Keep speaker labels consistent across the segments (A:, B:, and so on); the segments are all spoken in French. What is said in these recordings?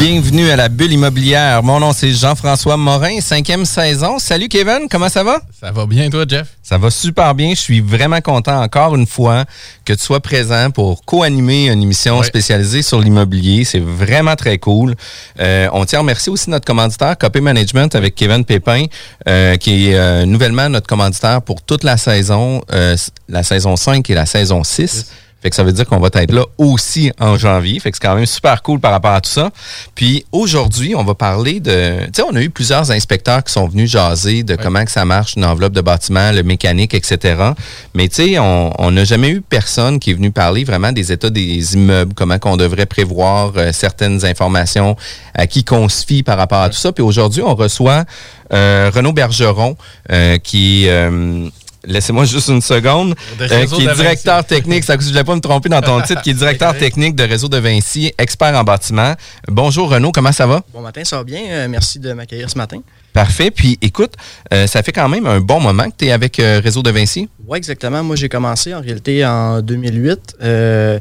A: Bienvenue à la bulle immobilière. Mon nom c'est Jean-François Morin, cinquième saison. Salut Kevin, comment ça va?
B: Ça va bien, toi, Jeff?
A: Ça va super bien. Je suis vraiment content encore une fois que tu sois présent pour co-animer une émission
B: Ouais.
A: spécialisée sur l'immobilier. C'est vraiment très cool. Euh, on tient à remercier aussi notre commanditaire, Copy Management, avec Kevin Pépin, euh, qui est euh, nouvellement notre commanditaire pour toute la saison, euh, la saison 5 et la saison 6. Fait que ça veut dire qu'on va être là aussi en janvier. Fait que c'est quand même super cool par rapport à tout ça. Puis aujourd'hui, on va parler de... Tu sais, on a eu plusieurs inspecteurs qui sont venus jaser de comment que ça marche, une enveloppe de bâtiment, le mécanique, etc. Mais tu sais, on n'a jamais eu personne qui est venu parler vraiment des états des immeubles, comment qu'on devrait prévoir euh, certaines informations, à qui qu'on se fie par rapport à tout ça. Puis aujourd'hui, on reçoit euh, Renaud Bergeron, euh, qui... euh, Laissez-moi juste une seconde.
B: De
A: Euh, qui est
B: Vinci.
A: directeur technique, ça, je ne voulais pas me tromper dans ton titre, qui est directeur technique de Réseau de Vinci, expert en bâtiment. Bonjour Renaud, comment ça va?
C: Bon matin, ça va bien. Euh, merci de m'accueillir ce matin.
A: Parfait. Puis écoute, euh, ça fait quand même un bon moment que tu es avec euh, Réseau de Vinci.
C: Oui, exactement. Moi, j'ai commencé en réalité en 2008. Euh,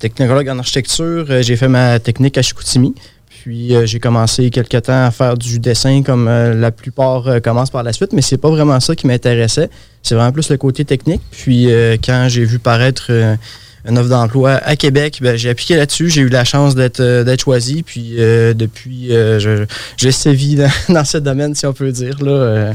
C: technologue en architecture. J'ai fait ma technique à Chicoutimi. Puis euh, j'ai commencé quelque temps à faire du dessin comme euh, la plupart euh, commencent par la suite, mais c'est pas vraiment ça qui m'intéressait. C'est vraiment plus le côté technique. Puis quand j'ai vu paraître une offre d'emploi à Québec, ben, j'ai appliqué là-dessus. J'ai eu la chance d'être euh, d'être choisi. Puis euh, depuis, euh, je- j'ai sévi dans, dans ce domaine, si on peut dire. Là. Euh,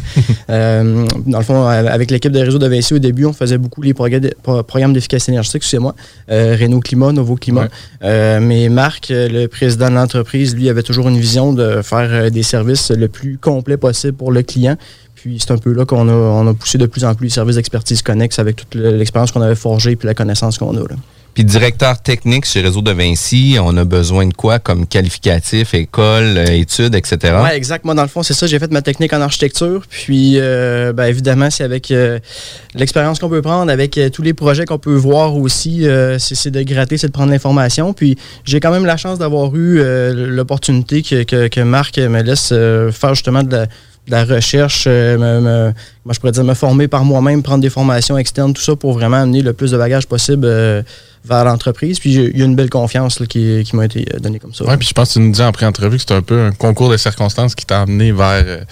C: dans le fond, avec l'équipe de réseau de Vinci, au début, on faisait beaucoup les programmes d'efficacité énergétique, c'est moi. Renault Climat, Novo Climat.
B: Ouais.
C: Mais Marc, le président de l'entreprise, lui, avait toujours une vision de faire des services le plus complet possible pour le client. Puis c'est un peu là qu'on a, on a poussé de plus en plus les services d'expertise connexes avec toute le- l'expérience qu'on avait forgée puis la connaissance qu'on a. Là.
A: Puis directeur technique chez Réseau de Vinci, on a besoin de quoi comme qualificatif, école, euh, études, etc.
C: Oui, exact. Moi, dans le fond, c'est ça. J'ai fait ma technique en architecture. Puis, euh, ben, évidemment, c'est avec euh, l'expérience qu'on peut prendre, avec euh, tous les projets qu'on peut voir aussi. c'est de gratter, c'est de prendre l'information. Puis, j'ai quand même la chance d'avoir eu l'opportunité que, que, que Marc me laisse faire justement de la, de la recherche, euh, moi, je pourrais dire me former par moi-même, prendre des formations externes, tout ça pour vraiment amener le plus de bagages possible euh, vers l'entreprise. Puis, il y a une belle confiance qui, m'a été euh, donnée comme ça.
B: Oui, puis je pense que tu nous dis en pré-entrevue que c'est un peu un concours de circonstances qui t'a amené vers,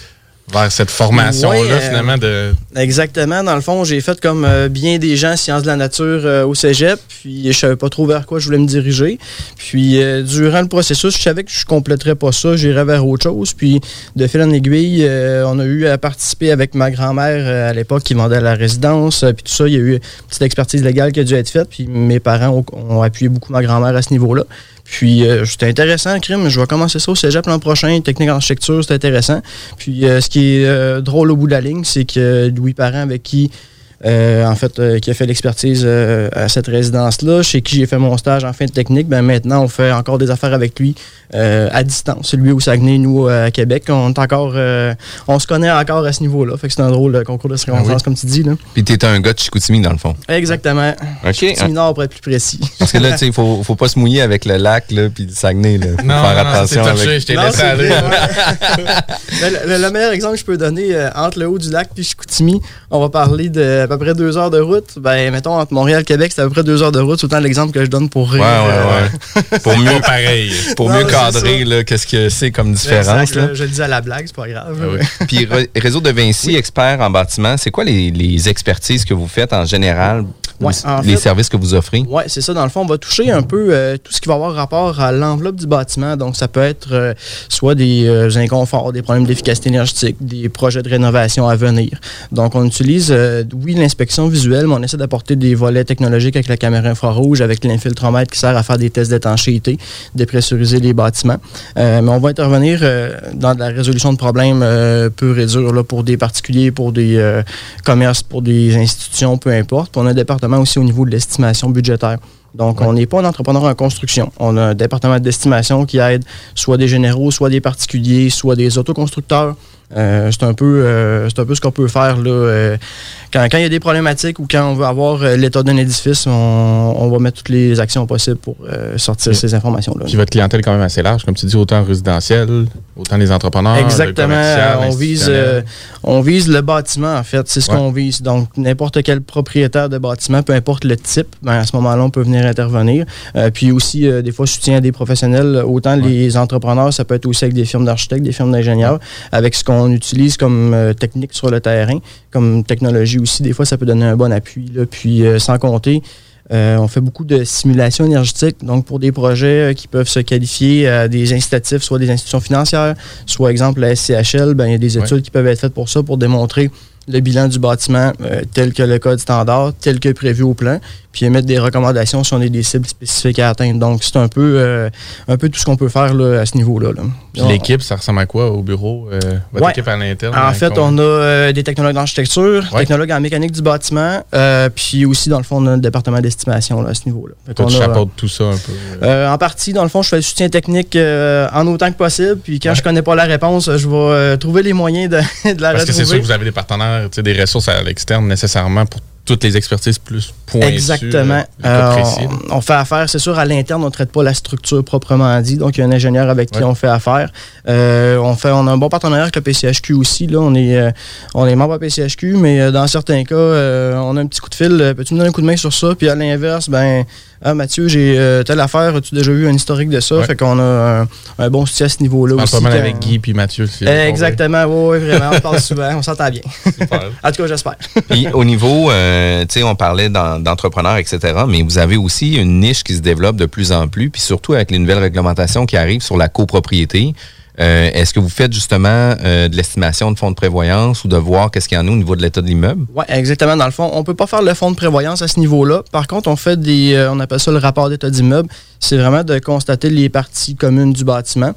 B: vers cette formation-là,
C: euh,
B: finalement, de.
C: Exactement. Dans le fond, j'ai fait comme euh, bien des gens sciences de la nature euh, au cégep, puis je savais pas trop vers quoi je voulais me diriger. Puis durant le processus, je savais que je compléterais pas ça, j'irais vers autre chose. Puis de fil en aiguille, on a eu à participer avec ma grand-mère à l'époque qui vendait la résidence, puis tout ça, il y a eu une petite expertise légale qui a dû être faite, puis mes parents ont, ont appuyé beaucoup ma grand-mère à ce niveau-là. Puis euh, c'était intéressant, crime. Je vais commencer ça au cégep l'an prochain. Technique en architecture, c'est intéressant. Puis euh, ce qui est euh, drôle au bout de la ligne, c'est que Louis Parent, avec qui euh, en fait, euh, qui a fait l'expertise euh, à cette résidence-là, chez qui j'ai fait mon stage en fin de technique, ben maintenant on fait encore des affaires avec lui euh, à distance. Lui au Saguenay, nous à Québec, on est encore, euh, on se connaît encore à ce niveau-là. Fait que c'est un drôle de concours de circonstances,
B: Ah oui.
C: comme tu dis. Là.
A: Puis tu étais un gars de Chicoutimi, dans le fond.
C: Exactement.
A: OK.
C: Petit mineur pour être plus précis.
A: Parce que là, tu sais, il faut, faut pas se mouiller avec le lac là, puis le Saguenay. Là. Faut
B: Non,
A: faire
B: non,
A: attention
B: c'est
A: avec...
B: touché, je t'ai laissé
C: c'est
B: aller.
C: vrai, ouais. Mais le, le- le meilleur exemple que je peux donner, euh, entre le haut du lac puis Chicoutimi, on va parler de peu près deux heures de route. Ben, mettons, entre Montréal et Québec, c'est à peu près deux heures de route. C'est autant l'exemple que je donne pour
A: Ouais,
C: rire.
A: ouais,
C: euh,
A: ouais. Pour mieux,
B: pareil.
A: pour
C: Non,
A: mieux cadrer, qu'est-ce que c'est comme différence.
C: exact,
A: Là.
C: je le dis à la blague, c'est pas grave.
B: Ah oui.
A: Puis Réseau de Vinci, expert en bâtiment, c'est quoi les, les expertises que vous faites en général?
C: Ouais, en
A: les
C: fait-
A: services que vous offrez?
C: Oui, c'est ça. Dans le fond, on va toucher un peu euh, tout ce qui va avoir rapport à l'enveloppe du bâtiment. Donc, ça peut être euh, soit des euh, inconforts, des problèmes d'efficacité énergétique, des projets de rénovation à venir. Donc, on utilise, oui, l'inspection visuelle, mais on essaie d'apporter des volets technologiques avec la caméra infrarouge, avec l'infiltromètre qui sert à faire des tests d'étanchéité, dépressuriser les bâtiments. Euh, mais on va intervenir euh, dans de la résolution de problèmes euh, purs et là, pour des particuliers, pour des euh, commerces, pour des institutions, peu importe. Puis on a un département aussi au niveau de l'estimation budgétaire. Donc, on n'est pas un entrepreneur en construction. On a un département d'estimation qui aide soit des généraux, soit des particuliers, soit des autoconstructeurs. Euh, c'est un peu euh, c'est un peu ce qu'on peut faire là. euh, quand, quand il y a des problématiques ou quand on veut avoir l'état d'un édifice, on, on va mettre toutes les actions possibles pour sortir ces informations-là.
B: Puis votre clientèle est quand même assez large, comme tu dis, autant résidentiel, autant les entrepreneurs.
C: Exactement. On vise, euh, on vise le bâtiment, en fait. C'est ce
B: Ouais.
C: qu'on vise. Donc, n'importe quel propriétaire de bâtiment, peu importe le type, ben, à ce moment-là, on peut venir intervenir. Euh, puis aussi, euh, des fois, soutien à des professionnels. Autant les entrepreneurs, ça peut être aussi avec des firmes d'architectes, des firmes d'ingénieurs, avec ce qu'on utilise comme technique sur le terrain, comme technologie aussi. Des fois, ça peut donner un bon appui. là. Puis, sans compter, euh, on fait beaucoup de simulations énergétiques, donc pour des projets euh, qui peuvent se qualifier à des incitatifs, soit des institutions financières, soit exemple la SCHL, ben, il y a des
B: Ouais.
C: études qui peuvent être faites pour ça, pour démontrer le bilan du bâtiment euh, tel que le code standard, tel que prévu au plan, puis émettre des recommandations si on a des cibles spécifiques à atteindre. Donc, c'est un peu, euh, un peu tout ce qu'on peut faire là, à ce niveau-là. là.
B: Puis l'équipe, ça ressemble à quoi au bureau? euh, votre
C: Ouais.
B: équipe à l'interne?
C: En
B: euh,
C: fait, on a des technologues d'architecture,
B: Ouais.
C: technologues en mécanique du bâtiment, puis aussi, dans le fond, on a un département d'estimation là, à ce niveau-là.
B: Toi, tu
C: a,
B: tout ça un peu.
C: en partie, dans le fond, je fais le soutien technique en autant que possible. Puis quand
B: Ouais.
C: je connais pas la réponse, je vais trouver les moyens de, de la
B: Parce que c'est sûr
C: retrouver.
B: que vous avez des partenaires, des ressources à l'externe nécessairement pour toutes les expertises plus pointues.
C: Exactement.
B: euh,
C: on, on fait affaire, c'est sûr, à l'interne, on ne traite pas la structure proprement dit. Donc, il y a un ingénieur avec qui
B: Ouais.
C: on fait affaire. Euh, on, fait, on a un bon partenariat avec le PCHQ aussi. Là. On, est, euh, on est membre à PCHQ, mais dans certains cas, on a un petit coup de fil. Peux-tu me donner un coup de main sur ça? Puis à l'inverse, ben, ah, Mathieu, j'ai euh, telle affaire. As-tu déjà vu un historique de ça?
B: Ouais.
C: Fait qu'on a un, un bon soutien à ce niveau-là aussi.
B: parle pas mal
C: quand-
B: avec Guy puis Mathieu.
C: Euh, Exactement, oui, vraiment, on parle souvent, on s'entend bien.
B: Super.
C: En tout cas, j'espère.
A: Puis au niveau, euh, tu sais, on parlait d'en- d'entrepreneurs, etc., mais vous avez aussi une niche qui se développe de plus en plus, puis surtout avec les nouvelles réglementations qui arrivent sur la copropriété. Euh, Est-ce que vous faites justement euh, de l'estimation de fonds de prévoyance ou de voir qu'est-ce qu'il y en a au niveau de l'état de l'immeuble?
C: Oui, exactement. Dans le fond, on peut pas faire le fonds de prévoyance à ce niveau-là. Par contre, on fait des, euh, on appelle ça le rapport d'état d'immeuble. C'est vraiment de constater les parties communes du bâtiment,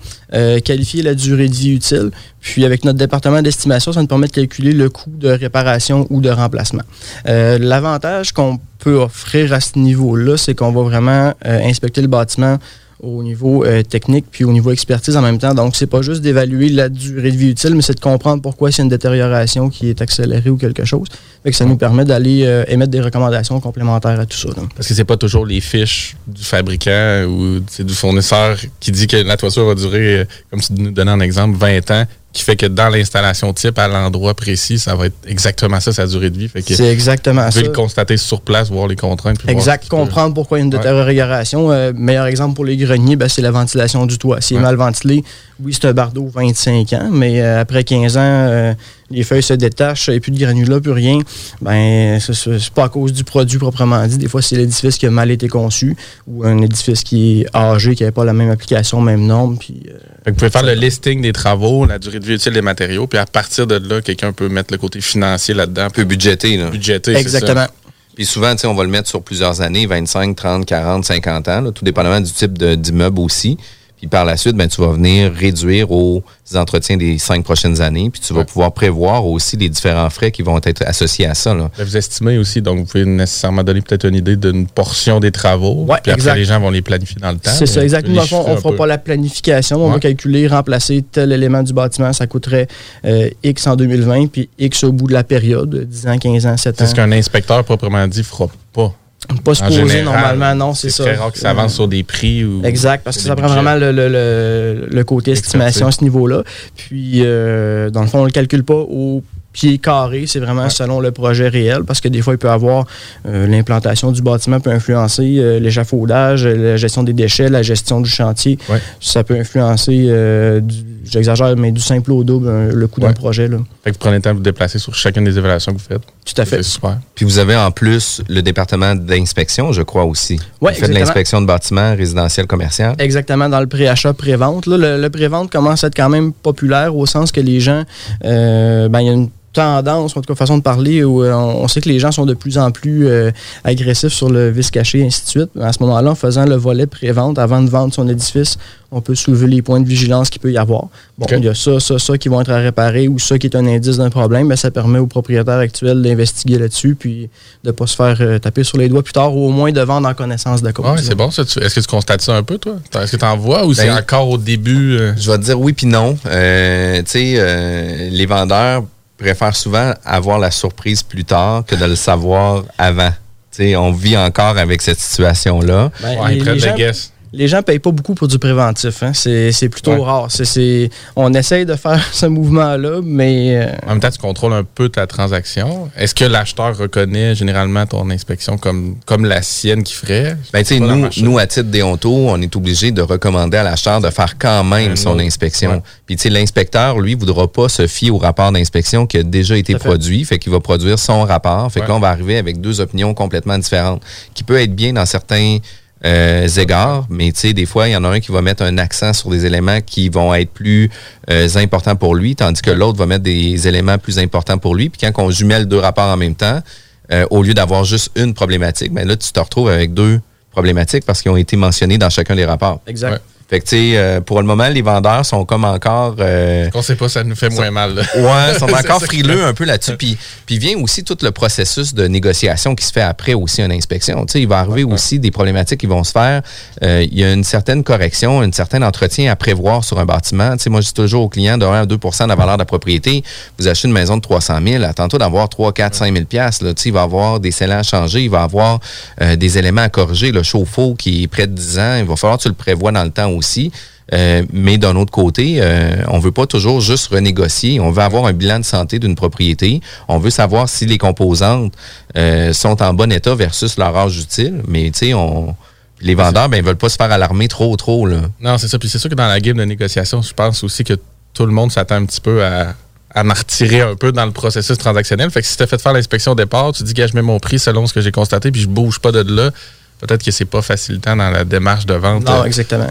C: qualifier la durée de vie utile. Puis avec notre département d'estimation, ça nous permet de calculer le coût de réparation ou de remplacement. L'avantage qu'on peut offrir à ce niveau-là, c'est qu'on va vraiment inspecter le bâtiment au niveau euh, technique puis au niveau expertise en même temps. Donc, c'est pas juste d'évaluer la durée de vie utile, mais c'est de comprendre pourquoi c'est une détérioration qui est accélérée ou quelque chose. Fait que ça nous permet d'aller euh, émettre des recommandations complémentaires à tout ça.
B: Parce que c'est pas toujours les fiches du fabricant ou du fournisseur qui dit que la toiture va durer, euh, comme tu nous donnais un exemple, 20 ans, qui fait que dans l'installation type, à l'endroit précis, ça va être exactement ça, sa durée de vie.
C: C'est exactement
B: vous
C: ça.
B: pouvez le constater sur place, voir les contraintes. puis
C: Exact,
B: peut-
C: comprendre pourquoi il y a une
B: Ouais.
C: détérioration. Euh, meilleur exemple pour les greniers, ben, c'est la ventilation du toit. S'il est
B: Ouais.
C: mal ventilé, oui, c'est un bardeau 25 ans, mais euh, après 15 ans, euh, les feuilles se détachent, et plus de granulat, plus rien. Ben, c'est- pas à cause du produit proprement dit. Des fois, c'est l'édifice qui a mal été conçu ou un édifice qui est âgé, qui n'avait pas la même application, même norme. Puis, euh,
B: vous pouvez faire le listing des travaux, la durée de vie utile des matériaux, puis à partir de là, quelqu'un peut mettre le côté financier là-dedans,
A: Un peu budgété, là.
B: budgéter.
C: exactement.
A: Puis souvent, tu sais, on va le mettre sur plusieurs années, 25, 30, 40, 50 ans, là, tout dépendamment du type d'immeuble aussi. Puis par la suite, ben, tu vas venir réduire aux entretiens des cinq prochaines années, puis tu vas
B: Ouais.
A: pouvoir prévoir aussi les différents frais qui vont être associés à ça. Là.
B: ça. Vous estimez aussi, donc vous pouvez nécessairement donner peut-être une idée d'une portion des travaux,
C: Ouais,
B: puis après les gens vont les planifier dans le temps.
C: C'est ça,
B: mais
C: exactement. fond, on
B: un
C: fera
B: peu.
C: pas la planification. On va calculer, remplacer tel élément du bâtiment. Ça coûterait euh, X en 2020, puis X au bout de la période, 10 ans, 15 ans, 7 ans.
B: C'est ce qu'un inspecteur proprement dit fera pas.
C: Pas supposé
B: général,
C: normalement, non, c'est ça.
B: très rare que ça avance sur des prix ou.
C: Exact, parce que ça prend
B: budgets.
C: vraiment le, le- le- le côté estimation à ce niveau-là. Puis, euh, dans le fond, on ne le calcule pas au pieds carrés. C'est vraiment selon le projet réel parce que des fois, il peut avoir euh, l'implantation du bâtiment peut influencer euh, l'échafaudage, la gestion des déchets, la gestion du chantier.
B: Ouais.
C: Ça peut influencer, euh, du- j'exagère, mais du simple au double, euh, le coût d'un projet. Là.
B: Fait que vous prenez le temps de vous déplacer sur chacune des évaluations que vous faites.
C: Tout à fait.
B: C'est super.
A: Puis vous avez en plus le département d'inspection, je crois aussi.
C: Ouais,
A: vous faites l'inspection de bâtiments résidentiels commerciaux.
C: Exactement, dans le pré-achat, pré-vente. Là, le, le pré-vente commence à être quand même populaire au sens que les gens, euh, ben, il y a une tendance, en tout cas façon de parler, où euh, on, on sait que les gens sont de plus en plus euh, agressifs sur le vice caché, et ainsi de suite. À ce moment-là, en faisant le volet pré-vente, avant de vendre son édifice, on peut soulever les points de vigilance qu'il peut y avoir. Bon, il y a ça, ça, ça qui vont être à réparer ou ça qui est un indice d'un problème, mais ça permet au propriétaire actuel d'investiguer là-dessus puis de ne pas se faire euh, taper sur les doigts plus tard ou au moins de vendre en connaissance de cause.
B: Ouais,
C: là.
B: c'est bon ça. Est-ce que tu constates ça un peu, toi? Est-ce que tu en vois ou c'est
A: Ben,
B: encore au début? euh,
A: Je vais te dire oui puis non. Euh, tu sais, euh, les vendeurs préfèrent souvent avoir la surprise plus tard que de le savoir avant. Tu sais, on vit encore avec cette situation-là.
C: Ben,
B: ouais,
C: les- les gens-. Les gens payent pas beaucoup pour du préventif. hein. C'est plutôt
B: Ouais.
C: rare. On essaye de faire ce mouvement-là, mais euh,
B: En même temps, tu contrôles un peu ta transaction. Est-ce que l'acheteur reconnaît généralement ton inspection comme, comme la sienne qui ferait?
A: Ben, nous, nous, à titre déonto, on est obligé de recommander à l'acheteur de faire quand même
B: Un
A: son
B: autre.
A: inspection.
B: Ouais.
A: Puis, tu sais, l'inspecteur, lui, voudra pas se fier au rapport d'inspection qui a déjà été
C: fait.
A: produit. Fait qu'il va produire son rapport. Fait que
B: Ouais.
A: là, on va arriver avec deux opinions complètement différentes, qui peut être bien dans certains euh, égards, mais tu sais, des fois, il y en a un qui va mettre un accent sur des éléments qui vont être plus euh, importants pour lui, tandis que l'autre va mettre des éléments plus importants pour lui. Puis quand on jumelle deux rapports en même temps, euh, au lieu d'avoir juste une problématique, ben là, tu te retrouves avec deux problématiques parce qu'ils ont été mentionnés dans chacun des rapports.
C: exact.
B: Ouais.
A: Fait que, tu sais, euh, pour le moment, les vendeurs sont comme encore... euh,
B: Qu'on sait pas, ça nous fait moins mal. là.
A: Ouais, sont encore frileux un peu là-dessus. Puis, puis vient aussi tout le processus de négociation qui se fait après aussi une inspection. Tu sais, il va arriver aussi des problématiques qui vont se faire. Euh, il y a une certaine correction, un certain entretien à prévoir sur un bâtiment. Tu sais, moi, je dis toujours aux clients de 1 à 2% de la valeur de la propriété. Vous achetez une maison de 300 000, attends-toi d'avoir 3, 4, 5 000 piastres, là. Tu sais, il va y avoir des scellants à changer, il va y avoir euh, des éléments à corriger. Le chauffe-eau qui est près de 10 ans, il va falloir que tu le prévois dans le temps aussi. Euh, mais d'un autre côté, euh, on veut pas toujours juste renégocier. On veut avoir un bilan de santé d'une propriété. On veut savoir si les composantes euh, sont en bon état versus leur âge utile. Mais tu sais, on les vendeurs, ben, ils veulent pas se faire alarmer trop, trop là.
B: Non, c'est ça. Puis c'est sûr que dans la game de négociation, je pense aussi que tout le monde s'attend un petit peu à, à m'en retirer un peu dans le processus transactionnel. Fait que si tu as fait faire l'inspection au départ, tu dis que je mets mon prix selon ce que j'ai constaté, puis je bouge pas de là, peut-être que c'est pas facilitant dans la démarche de vente.
C: Non,
B: Euh,
C: exactement.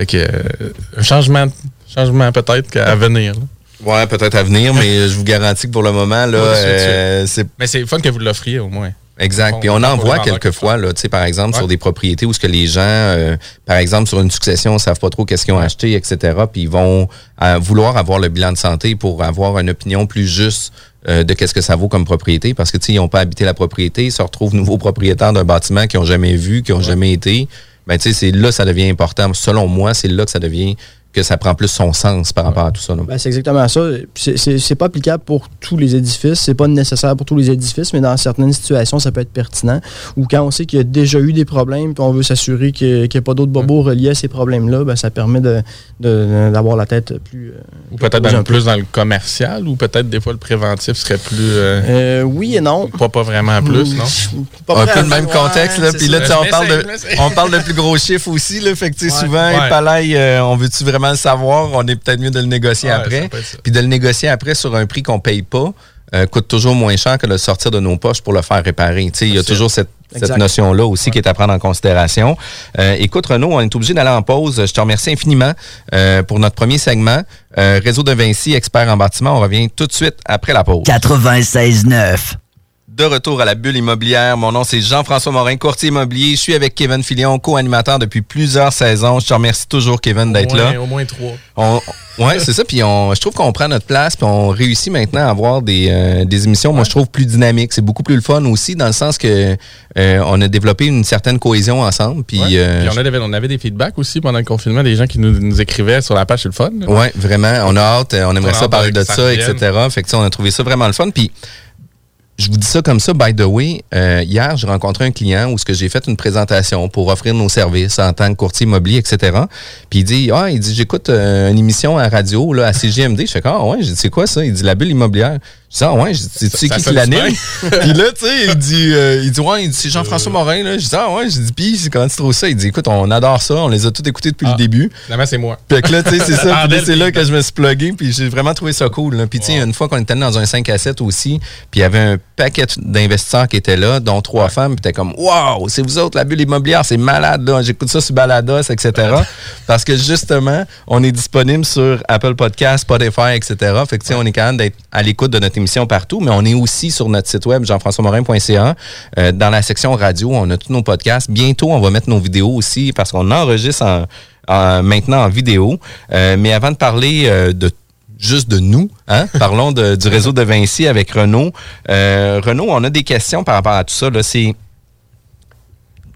B: Fait que euh, un changement, changement peut-être qu'à venir. là.
A: Ouais, peut-être à venir, mais je vous garantis que pour le moment, là,
B: Ouais,
A: euh, c'est
B: Mais c'est fun que vous l'offriez au moins.
A: Exact. Puis on en voit quelquefois, là, tu sais, par exemple,
B: Ouais.
A: sur des propriétés où ce que les gens, euh, par exemple, sur une succession, savent pas trop qu'est-ce qu'ils ont acheté, etc. Puis ils vont euh, vouloir avoir le bilan de santé pour avoir une opinion plus juste euh, de qu'est-ce que ça vaut comme propriété, parce que tu sais, ils n'ont pas habité la propriété, ils se retrouvent nouveaux propriétaires d'un bâtiment qu'ils n'ont jamais vu, qui n'ont jamais été. Ben c'est là que ça devient important. Selon moi, c'est là que ça devient que ça prend plus son sens par rapport à tout ça.
C: Ben, c'est exactement ça. C'est- pas applicable pour tous les édifices, c'est pas nécessaire pour tous les édifices, mais dans certaines situations, ça peut être pertinent. Ou quand on sait qu'il y a déjà eu des problèmes, puis on veut s'assurer qu'il n'y a pas d'autres bobos reliés à ces problèmes-là, ben, ça permet de- de- d'avoir la tête plus. euh,
B: Ou peut-être plus dans le commercial, ou peut-être des fois le préventif serait plus. euh,
C: Euh, oui et non.
B: pas, pas vraiment plus, non?
C: Pas
A: un peu le même
C: ouais,
A: contexte. Là. Puis là, on parle, de, on parle de plus gros chiffres aussi. Là. Fait que, tu sais,
C: Ouais.
A: souvent,
B: Ouais.
A: euh, on veut-tu vraiment le savoir? On est peut-être mieux de le négocier
B: Ouais,
A: après. Puis de le négocier après sur un prix qu'on paye pas. euh, coûte toujours moins cher que de le sortir de nos poches pour le faire réparer. Tu sais, Il y a toujours cette, cette notion-là aussi qui est à prendre en considération. Euh, écoute, Renaud, on est obligé d'aller en pause. Je te remercie infiniment euh, pour notre premier segment. Euh, Réseau de Vinci, expert en bâtiment. On revient tout de suite après la pause.
D: 96.9.
A: De retour à la bulle immobilière. Mon nom, c'est Jean-François Morin, courtier immobilier. Je suis avec Kevin Filion, co-animateur depuis plusieurs saisons. Je te remercie toujours, Kevin, d'être là.
B: Au moins trois.
A: On, ouais, c'est ça. Puis on, je trouve qu'on prend notre place, puis on réussit maintenant à avoir des, euh, des émissions, moi, je trouve, plus dynamiques. C'est beaucoup plus le fun aussi, dans le sens que euh, on a développé une certaine cohésion ensemble. Puis,
B: Ouais.
A: euh,
B: Puis on, avait, on avait des feedbacks aussi pendant le confinement, des gens qui nous, nous écrivaient sur la page, c'est le fun.
A: Ouais, vraiment. On a hâte, on aimerait
B: On
A: ça parler de
B: ça
A: etc. Fait que, on a trouvé ça vraiment le fun. Puis, je vous dis ça comme ça, by the way. euh, hier, j'ai rencontré un client où ce que j'ai fait une présentation pour offrir nos services en tant que courtier immobilier, etc. Puis il dit, ah, il dit, j'écoute euh, une émission à radio, là, à CGMD. Je fais, ah, ouais, c'est quoi ça? Il dit, la bulle immobilière. Ah ouais, je dis, tu sais
B: Ça-
A: qui
B: ça
A: qui l'anime? puis là, tu sais, il dit, euh, il dit, ouais, c'est Jean-François Morin, là. Je dis, ah ouais, je dis, puis comment tu trouves ça? Il dit, écoute, on adore ça, on les a tous écoutés depuis
B: Ah.
A: le début.
B: Finalement, c'est moi.
A: Que là, tu sais, c'est ça.
B: Ah,
A: Puis c'est là que je me suis plugué. Puis j'ai vraiment trouvé ça cool. là. Puis, tu sais, une fois qu'on était dans un 5 à 7 aussi, puis il y avait un paquet d'investisseurs qui étaient là, dont trois femmes. Puis t'es comme, waouh, c'est vous autres, la bulle immobilière, c'est malade, là. J'écoute ça sur Balados, etc. Parce que justement, on est disponible sur Apple Podcasts, Spotify, etc. Fait que, tu sais, on est quand même d'être à l'écoute de notre émission partout, mais on est aussi sur notre site web, jean-françois-morin.ca. Euh, dans la section radio, on a tous nos podcasts. Bientôt, on va mettre nos vidéos aussi parce qu'on enregistre en, en- maintenant en vidéo. Euh, mais avant de parler euh, de juste de nous, hein, parlons du réseau de Vinci avec Renaud. Euh, Renaud, on a des questions par rapport à tout ça.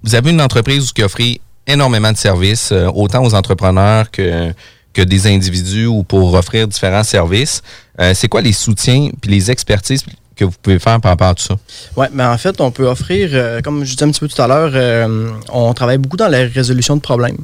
A: vous avez une entreprise qui offre énormément de services, autant aux entrepreneurs que, que des individus ou pour offrir différents services. Euh, c'est quoi les soutiens puis les expertises que vous pouvez faire par rapport à tout ça?
C: Oui, mais en fait, on peut offrir, euh, comme je disais un petit peu tout à l'heure, euh, on travaille beaucoup dans la résolution de problèmes.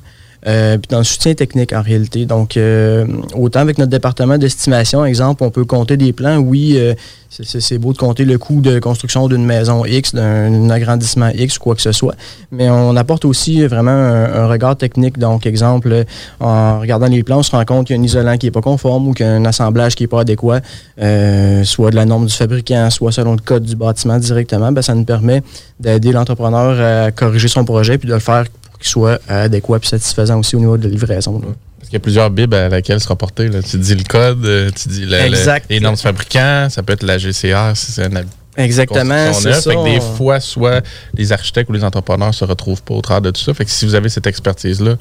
C: Euh, puis dans le soutien technique en réalité. Donc, euh, autant avec notre département d'estimation, exemple, on peut compter des plans. Oui, euh, c'est- beau de compter le coût de construction d'une maison X, d'un agrandissement X ou quoi que ce soit, mais on apporte aussi vraiment un, regard technique. Donc, exemple, en regardant les plans, on se rend compte qu'il y a un isolant qui n'est pas conforme ou qu'il y a un assemblage qui n'est pas adéquat, soit de la norme du fabricant, soit selon le code du bâtiment directement. Ben, ça nous permet d'aider l'entrepreneur à corriger son projet puis de le faire qu'il soit adéquat et satisfaisant aussi au niveau de la livraison. là.
B: Parce qu'il y a plusieurs bibles à laquelle se rapporter. Là. Tu dis le code, euh, tu dis
C: Exact.
B: les normes du fabricant, ça peut être la GCR si c'est un
C: Exactement, c'est ça.
B: Fait que des fois, soit les architectes ou les entrepreneurs se retrouvent pas au travers de tout ça. Fait que si vous avez cette expertise-là,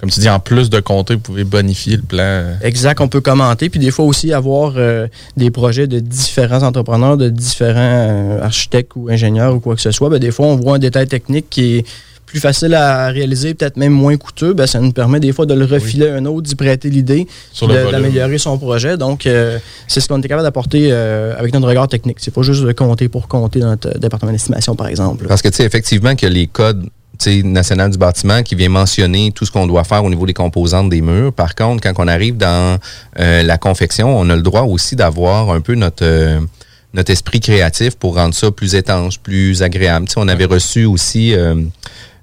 B: comme tu dis, en plus de compter, vous pouvez bonifier le plan. euh,
C: Exact, on peut commenter, puis des fois aussi avoir euh, des projets de différents entrepreneurs, de différents euh, architectes ou ingénieurs ou quoi que ce soit. Ben, des fois, on voit un détail technique qui est plus facile à réaliser, peut-être même moins coûteux. Ben, ça nous permet des fois de le refiler à un autre, d'y prêter l'idée, d'améliorer son projet. Donc, euh, c'est ce qu'on est capable d'apporter euh, avec notre regard technique. C'est pas juste de compter pour compter dans notre euh, département d'estimation, par exemple.
A: Parce que, tu sais, effectivement, que les codes national du bâtiment qui vient mentionner tout ce qu'on doit faire au niveau des composantes des murs. Par contre, quand on arrive dans euh, la confection, on a le droit aussi d'avoir un peu notre, euh, notre esprit créatif pour rendre ça plus étanche, plus agréable. On avait reçu aussi euh,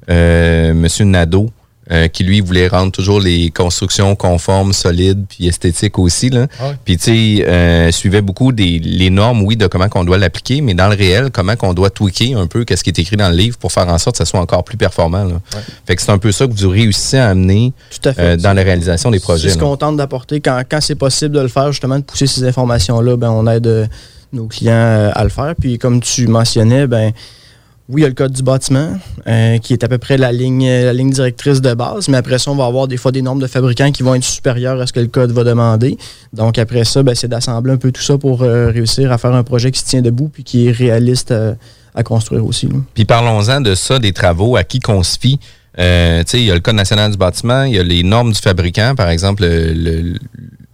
A: euh, M. Nadeau, euh, qui lui voulait rendre toujours les constructions conformes, solides, puis esthétiques aussi. Là.
B: Ah.
A: Puis tu sais, euh, suivait beaucoup des les normes, oui, de comment qu'on doit l'appliquer, mais dans le réel, comment qu'on doit tweaker un peu qu'est-ce qui est écrit dans le livre pour faire en sorte que ça soit encore plus performant. Là. Fait que c'est un peu ça que vous réussissez à amener
C: Tout à fait.
A: euh, dans la réalisation des projets.
C: C'est ce qu'on tente d'apporter. Quand, quand c'est possible de le faire, justement, de pousser ces informations-là, ben, on aide euh, nos clients euh, à le faire. Puis comme tu mentionnais, ben oui, il y a le code du bâtiment, euh, qui est à peu près la ligne, la ligne directrice de base, mais après ça, on va avoir des fois des normes de fabricants qui vont être supérieures à ce que le code va demander. Donc après ça, ben, c'est d'assembler un peu tout ça pour euh, réussir à faire un projet qui se tient debout puis qui est réaliste euh, à construire aussi.
A: Puis parlons-en de ça, des travaux, à qui qu'on se fie. Euh, il y a le Code national du bâtiment, il y a les normes du fabricant. Par exemple, le- le-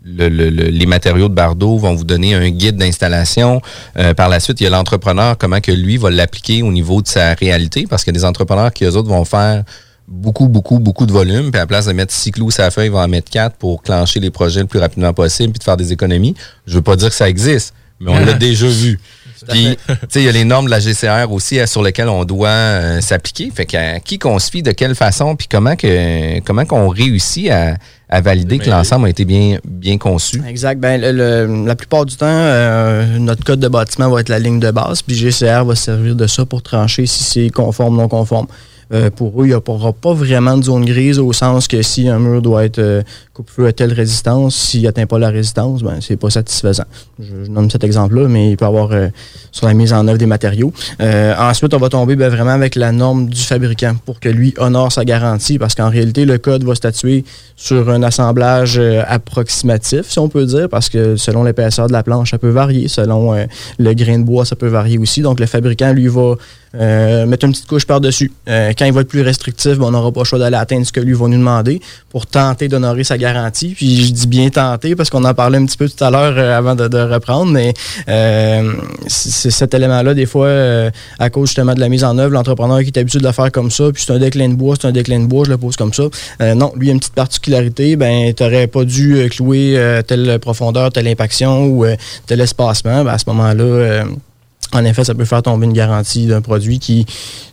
A: le- le- le- les matériaux de Bardeau vont vous donner un guide d'installation. Euh, par la suite, il y a l'entrepreneur, comment que lui va l'appliquer au niveau de sa réalité, parce qu'il y a des entrepreneurs qui, eux autres, vont faire beaucoup, beaucoup, beaucoup de volume, puis à la place de mettre six clous la feuille, ils vont en mettre quatre pour clencher les projets le plus rapidement possible, puis de faire des économies. Je veux pas dire que ça existe, mais on l'a déjà vu. Puis, tu sais, il y a les normes de la GCR aussi euh, sur lesquelles on doit euh, s'appliquer. Fait qu'à qui qu'on se fie, de quelle façon, puis comment que comment qu'on réussit à, à valider que l'ensemble a été bien, bien conçu.
C: Exact. Ben, le- le- la plupart du temps, euh, notre code de bâtiment va être la ligne de base, puis GCR va servir de ça pour trancher si c'est conforme ou non conforme. Euh, pour eux, il n'y aura pas vraiment de zone grise au sens que si un mur doit être euh, coupe-feu à telle résistance, s'il n'atteint pas la résistance, ben, c'est pas satisfaisant. Je, nomme cet exemple-là, mais il peut avoir euh, sur la mise en œuvre des matériaux. Euh, ensuite, on va tomber ben, vraiment avec la norme du fabricant pour que lui honore sa garantie, parce qu'en réalité, le code va statuer sur un assemblage approximatif, si on peut dire, parce que selon l'épaisseur de la planche, ça peut varier. Selon le grain de bois, ça peut varier aussi. Donc, le fabricant, lui, va euh, mettre une petite couche par-dessus. Euh, quand il va être plus restrictif, ben, on n'aura pas le choix d'aller atteindre ce que lui va nous demander pour tenter d'honorer sa garantie. Puis je dis bien tenter parce qu'on en parlait un petit peu tout à l'heure euh, avant de, reprendre, mais c'est cet élément-là, des fois, à cause justement de la mise en œuvre, l'entrepreneur qui est habitué de le faire comme ça, puis c'est un déclin de bois, c'est un déclin de bois, je le pose comme ça. Non, lui, a une petite particularité, ben, tu n'aurais pas dû clouer telle profondeur, telle impaction ou tel espacement. Ben, à ce moment-là, en effet, ça peut faire tomber une garantie d'un produit qui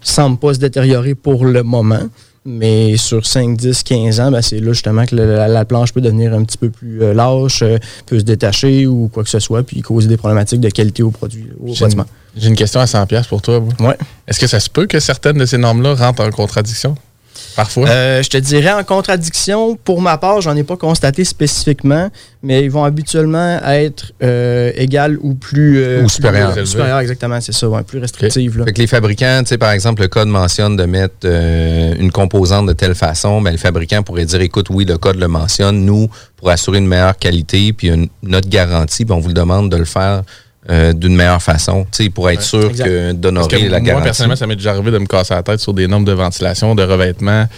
C: semble pas se détériorer pour le moment. Mais sur 5, 10, 15 ans, ben, c'est là justement que le- la, la planche peut devenir un petit peu plus euh, lâche, euh, peut se détacher ou quoi que ce soit, puis causer des problématiques de qualité au produit, au
B: J'ai une,
C: bâtiment.
B: j'ai une question à 100$ piastres pour toi.
C: Ouais.
B: Est-ce que ça se peut que certaines de ces normes-là rentrent en contradiction? Parfois.
C: Euh, je te dirais en contradiction, pour ma part, j'en ai pas constaté spécifiquement, mais ils vont habituellement être euh, égales ou plus. euh,
A: Ou
C: plus-
A: supérieures,
C: exactement, c'est ça, ouais, plus restrictives.
A: Fait que les fabricants, tu sais, par exemple, le code mentionne de mettre euh, une composante de telle façon, ben, le fabricant pourrait dire, écoute, oui, le code le mentionne, nous, pour assurer une meilleure qualité, puis une, notre garantie, ben, on vous le demande de le faire euh, d'une meilleure façon, tu sais, pour être sûr
C: exact.
A: que d'honorer la
B: moi,
A: garantie.
B: personnellement, ça m'est déjà arrivé de me casser la tête sur des normes de ventilation, de revêtement.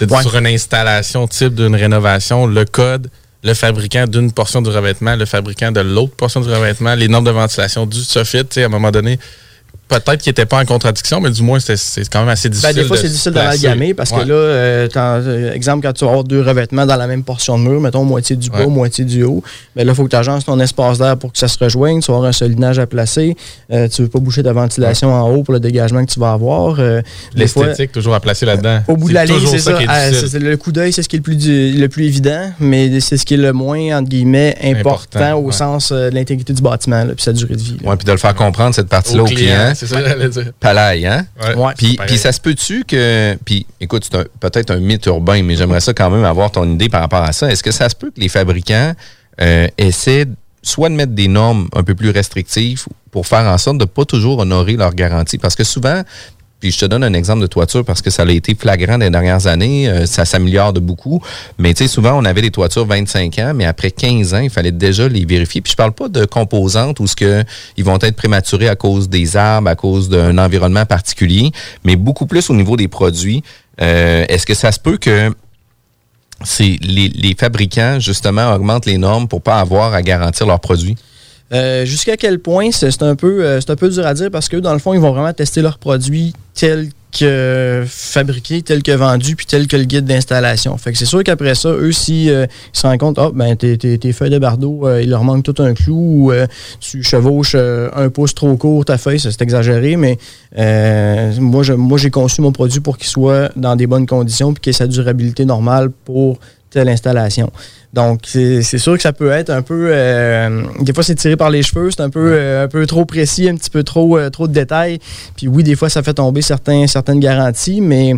C: Ouais.
B: Sur une installation type d'une rénovation, le code, le fabricant d'une portion du revêtement, le fabricant de l'autre portion du revêtement, les normes de ventilation du soffit, à un moment donné, peut-être qu'ils n'étaient pas en contradiction, mais du moins, c'est- c'est quand même assez difficile.
C: Ben, des fois,
B: de
C: c'est difficile d'amalgamer parce
B: Ouais.
C: que là, euh, euh, exemple, quand tu vas avoir deux revêtements dans la même portion de mur, mettons moitié du bas,
B: Ouais.
C: moitié du haut, ben là, il faut que tu agences ton espace d'air pour que ça se rejoigne. Tu vas avoir un solinage à placer. Euh, tu veux pas boucher ta ventilation en haut pour le dégagement que tu vas avoir. Euh,
B: L'esthétique, toujours à placer là-dedans.
C: Au bout de la ligne, c'est ça.
B: qui est difficile.
C: c'est- le coup d'œil, c'est ce qui est le plus, du- le plus évident, mais c'est ce qui est le moins, entre guillemets, important,
B: Important,
C: au
B: ouais.
C: sens euh, de l'intégrité du bâtiment, là, puis sa durée de vie.
A: Ouais, puis de le faire comprendre, cette partie-là, au client.
B: C'est ça que j'allais dire.
A: Palaille, hein?
B: Ouais.
A: Puis, ça se peut-tu que. Puis écoute, c'est peut-être un mythe urbain, mais j'aimerais ça quand même avoir ton idée par rapport à ça. Est-ce que ça se peut que les fabricants euh, essaient soit de mettre des normes un peu plus restrictives pour faire en sorte de ne pas toujours honorer leur garantie? Parce que souvent, puis je te donne un exemple de toiture parce que ça a été flagrant des dernières années, euh, ça s'améliore de beaucoup. Mais tu sais, souvent, on avait des toitures 25 ans, mais après 15 ans, il fallait déjà les vérifier. Puis je parle pas de composantes où ce que ils vont être prématurés à cause des arbres, à cause d'un environnement particulier, mais beaucoup plus au niveau des produits. Euh, Est-ce que ça se peut que les, les fabricants, justement, augmentent les normes pour pas avoir à garantir leurs produits?
C: Euh, Jusqu'à quel point, c'est un, peu, euh, un peu dur à dire parce que dans le fond, ils vont vraiment tester leurs produits tels que fabriqués, tels que vendus, puis tels que le guide d'installation. Fait que c'est sûr qu'après ça, eux, si euh, ils se rendent compte, ah, ben, tes, tes- feuilles de bardeau, euh, il leur manque tout un clou, ou tu chevauches un pouce trop court ta feuille, c'est exagéré, mais moi, je, moi, j'ai conçu mon produit pour qu'il soit dans des bonnes conditions, puis qu'il ait sa durabilité normale pour telle installation. Donc, c'est sûr que ça peut être un peu. euh, des fois, c'est tiré par les cheveux, c'est un peu, euh, un peu trop précis, un petit peu trop, euh, trop de détails. Puis oui, des fois, ça fait tomber certains, certaines garanties, mais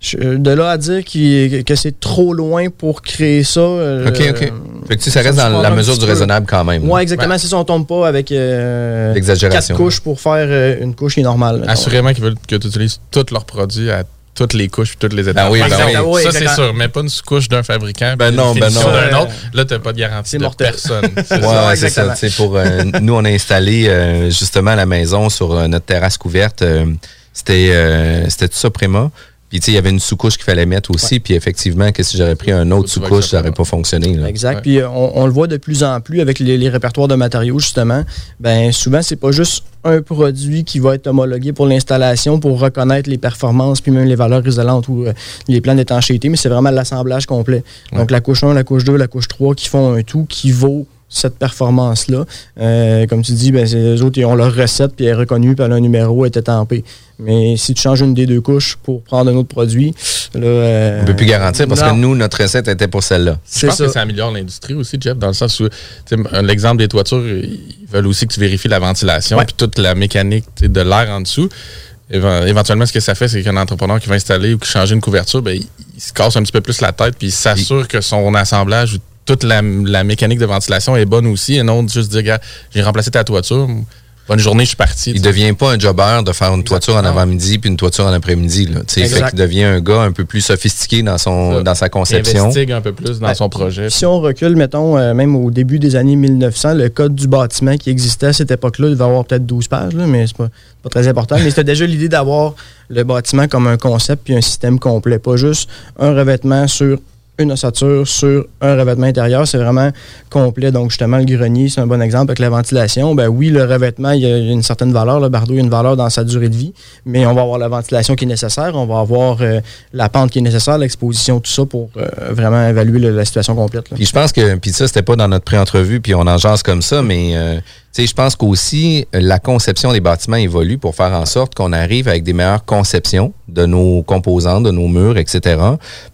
C: je- de là à dire que c'est trop loin pour créer ça.
A: OK, OK. Fait que tu ça
C: ça
A: reste dans la mesure du raisonnable quand même.
C: Ouais, exactement. C'est ça, on tombe pas avec
A: L'exagération.
C: quatre couches pour faire une couche qui est normale.
B: Assurément qu'ils veulent que tu utilises tous leurs produits à toutes les couches et toutes les étapes.
A: Ben oui, ben oui.
B: ça, c'est sûr. Mais pas une sous-couche d'un fabricant.
A: Ben non,
B: une
A: ben non.
B: d'un autre. Là, t'as pas de garantie de personne. C'est
A: Ouais,
B: ça.
A: ouais, c'est ça.
C: exactement.
A: C'est pour euh, nous, on a installé euh, justement à la maison sur euh, notre terrasse couverte. euh, c'était euh, c'était tout ça Préma. Puis tu sais, il y avait une sous-couche qu'il fallait mettre aussi. Puis effectivement, que si j'aurais pris un autre sous-couche,
B: ça
A: n'aurait pas fonctionné. là.
C: Exact.
B: Ouais.
C: Puis euh, on, on le voit de plus en plus avec les, les répertoires de matériaux, justement. Ben souvent, c'est pas juste un produit qui va être homologué pour l'installation pour reconnaître les performances puis même les valeurs isolantes ou euh, les plans d'étanchéité, mais c'est vraiment l'assemblage complet. Donc la couche 1, la couche 2, la couche 3 qui font un tout qui vaut cette performance-là. Euh, comme tu dis, ben, c'est- les autres, ils ont leur recette, puis elle est reconnue, puis elle a un numéro, elle est étampée. Mais si tu changes une des deux couches pour prendre un autre produit, là... euh,
A: On ne peut plus garantir parce
C: non.
A: que nous, notre recette était pour celle-là.
B: Je
C: C'est
B: pense
C: ça.
B: que ça améliore l'industrie aussi, Jeff, dans le sens où, l'exemple des toitures, ils veulent aussi que tu vérifies la ventilation
C: Ouais.
B: puis toute la mécanique de l'air en dessous. Éven- Éventuellement, ce que ça fait, c'est qu'un entrepreneur qui va installer ou qui change une couverture, ben, il, il se casse un petit peu plus la tête puis il s'assure que son assemblage ou toute la, la mécanique de ventilation est bonne aussi et non juste dire, gars, j'ai remplacé ta toiture. bonne journée, je suis parti.
A: Il devient pas un jobber de faire une toiture en avant-midi puis une toiture en après-midi. Qu'il devient un gars un peu plus sophistiqué dans, son, dans sa
B: Il
A: conception.
B: investigue un peu plus dans
C: Ouais.
B: son projet.
C: Si on recule, mettons, euh, même au début des années 1900, le code du bâtiment qui existait à cette époque-là, il devait avoir peut-être 12 pages, là, mais c'est pas, pas très important. Mais c'était déjà l'idée d'avoir le bâtiment comme un concept puis un système complet, pas juste un revêtement sur une ossature sur un revêtement intérieur, c'est vraiment complet. Donc, justement, le grenier, c'est un bon exemple avec la ventilation. Ben oui, le revêtement, il y a une certaine valeur. Le bardeau, il y a une valeur dans sa durée de vie, mais on va avoir la ventilation qui est nécessaire, on va avoir euh, la pente qui est nécessaire, l'exposition, tout ça pour euh, vraiment évaluer la situation complète.
A: Puis je pense que, puis ça, c'était pas dans notre pré-entrevue, puis on en jase comme ça, mais euh, sais, je pense qu'aussi la conception des bâtiments évolue pour faire en sorte qu'on arrive avec des meilleures conceptions de nos composants, de nos murs, etc.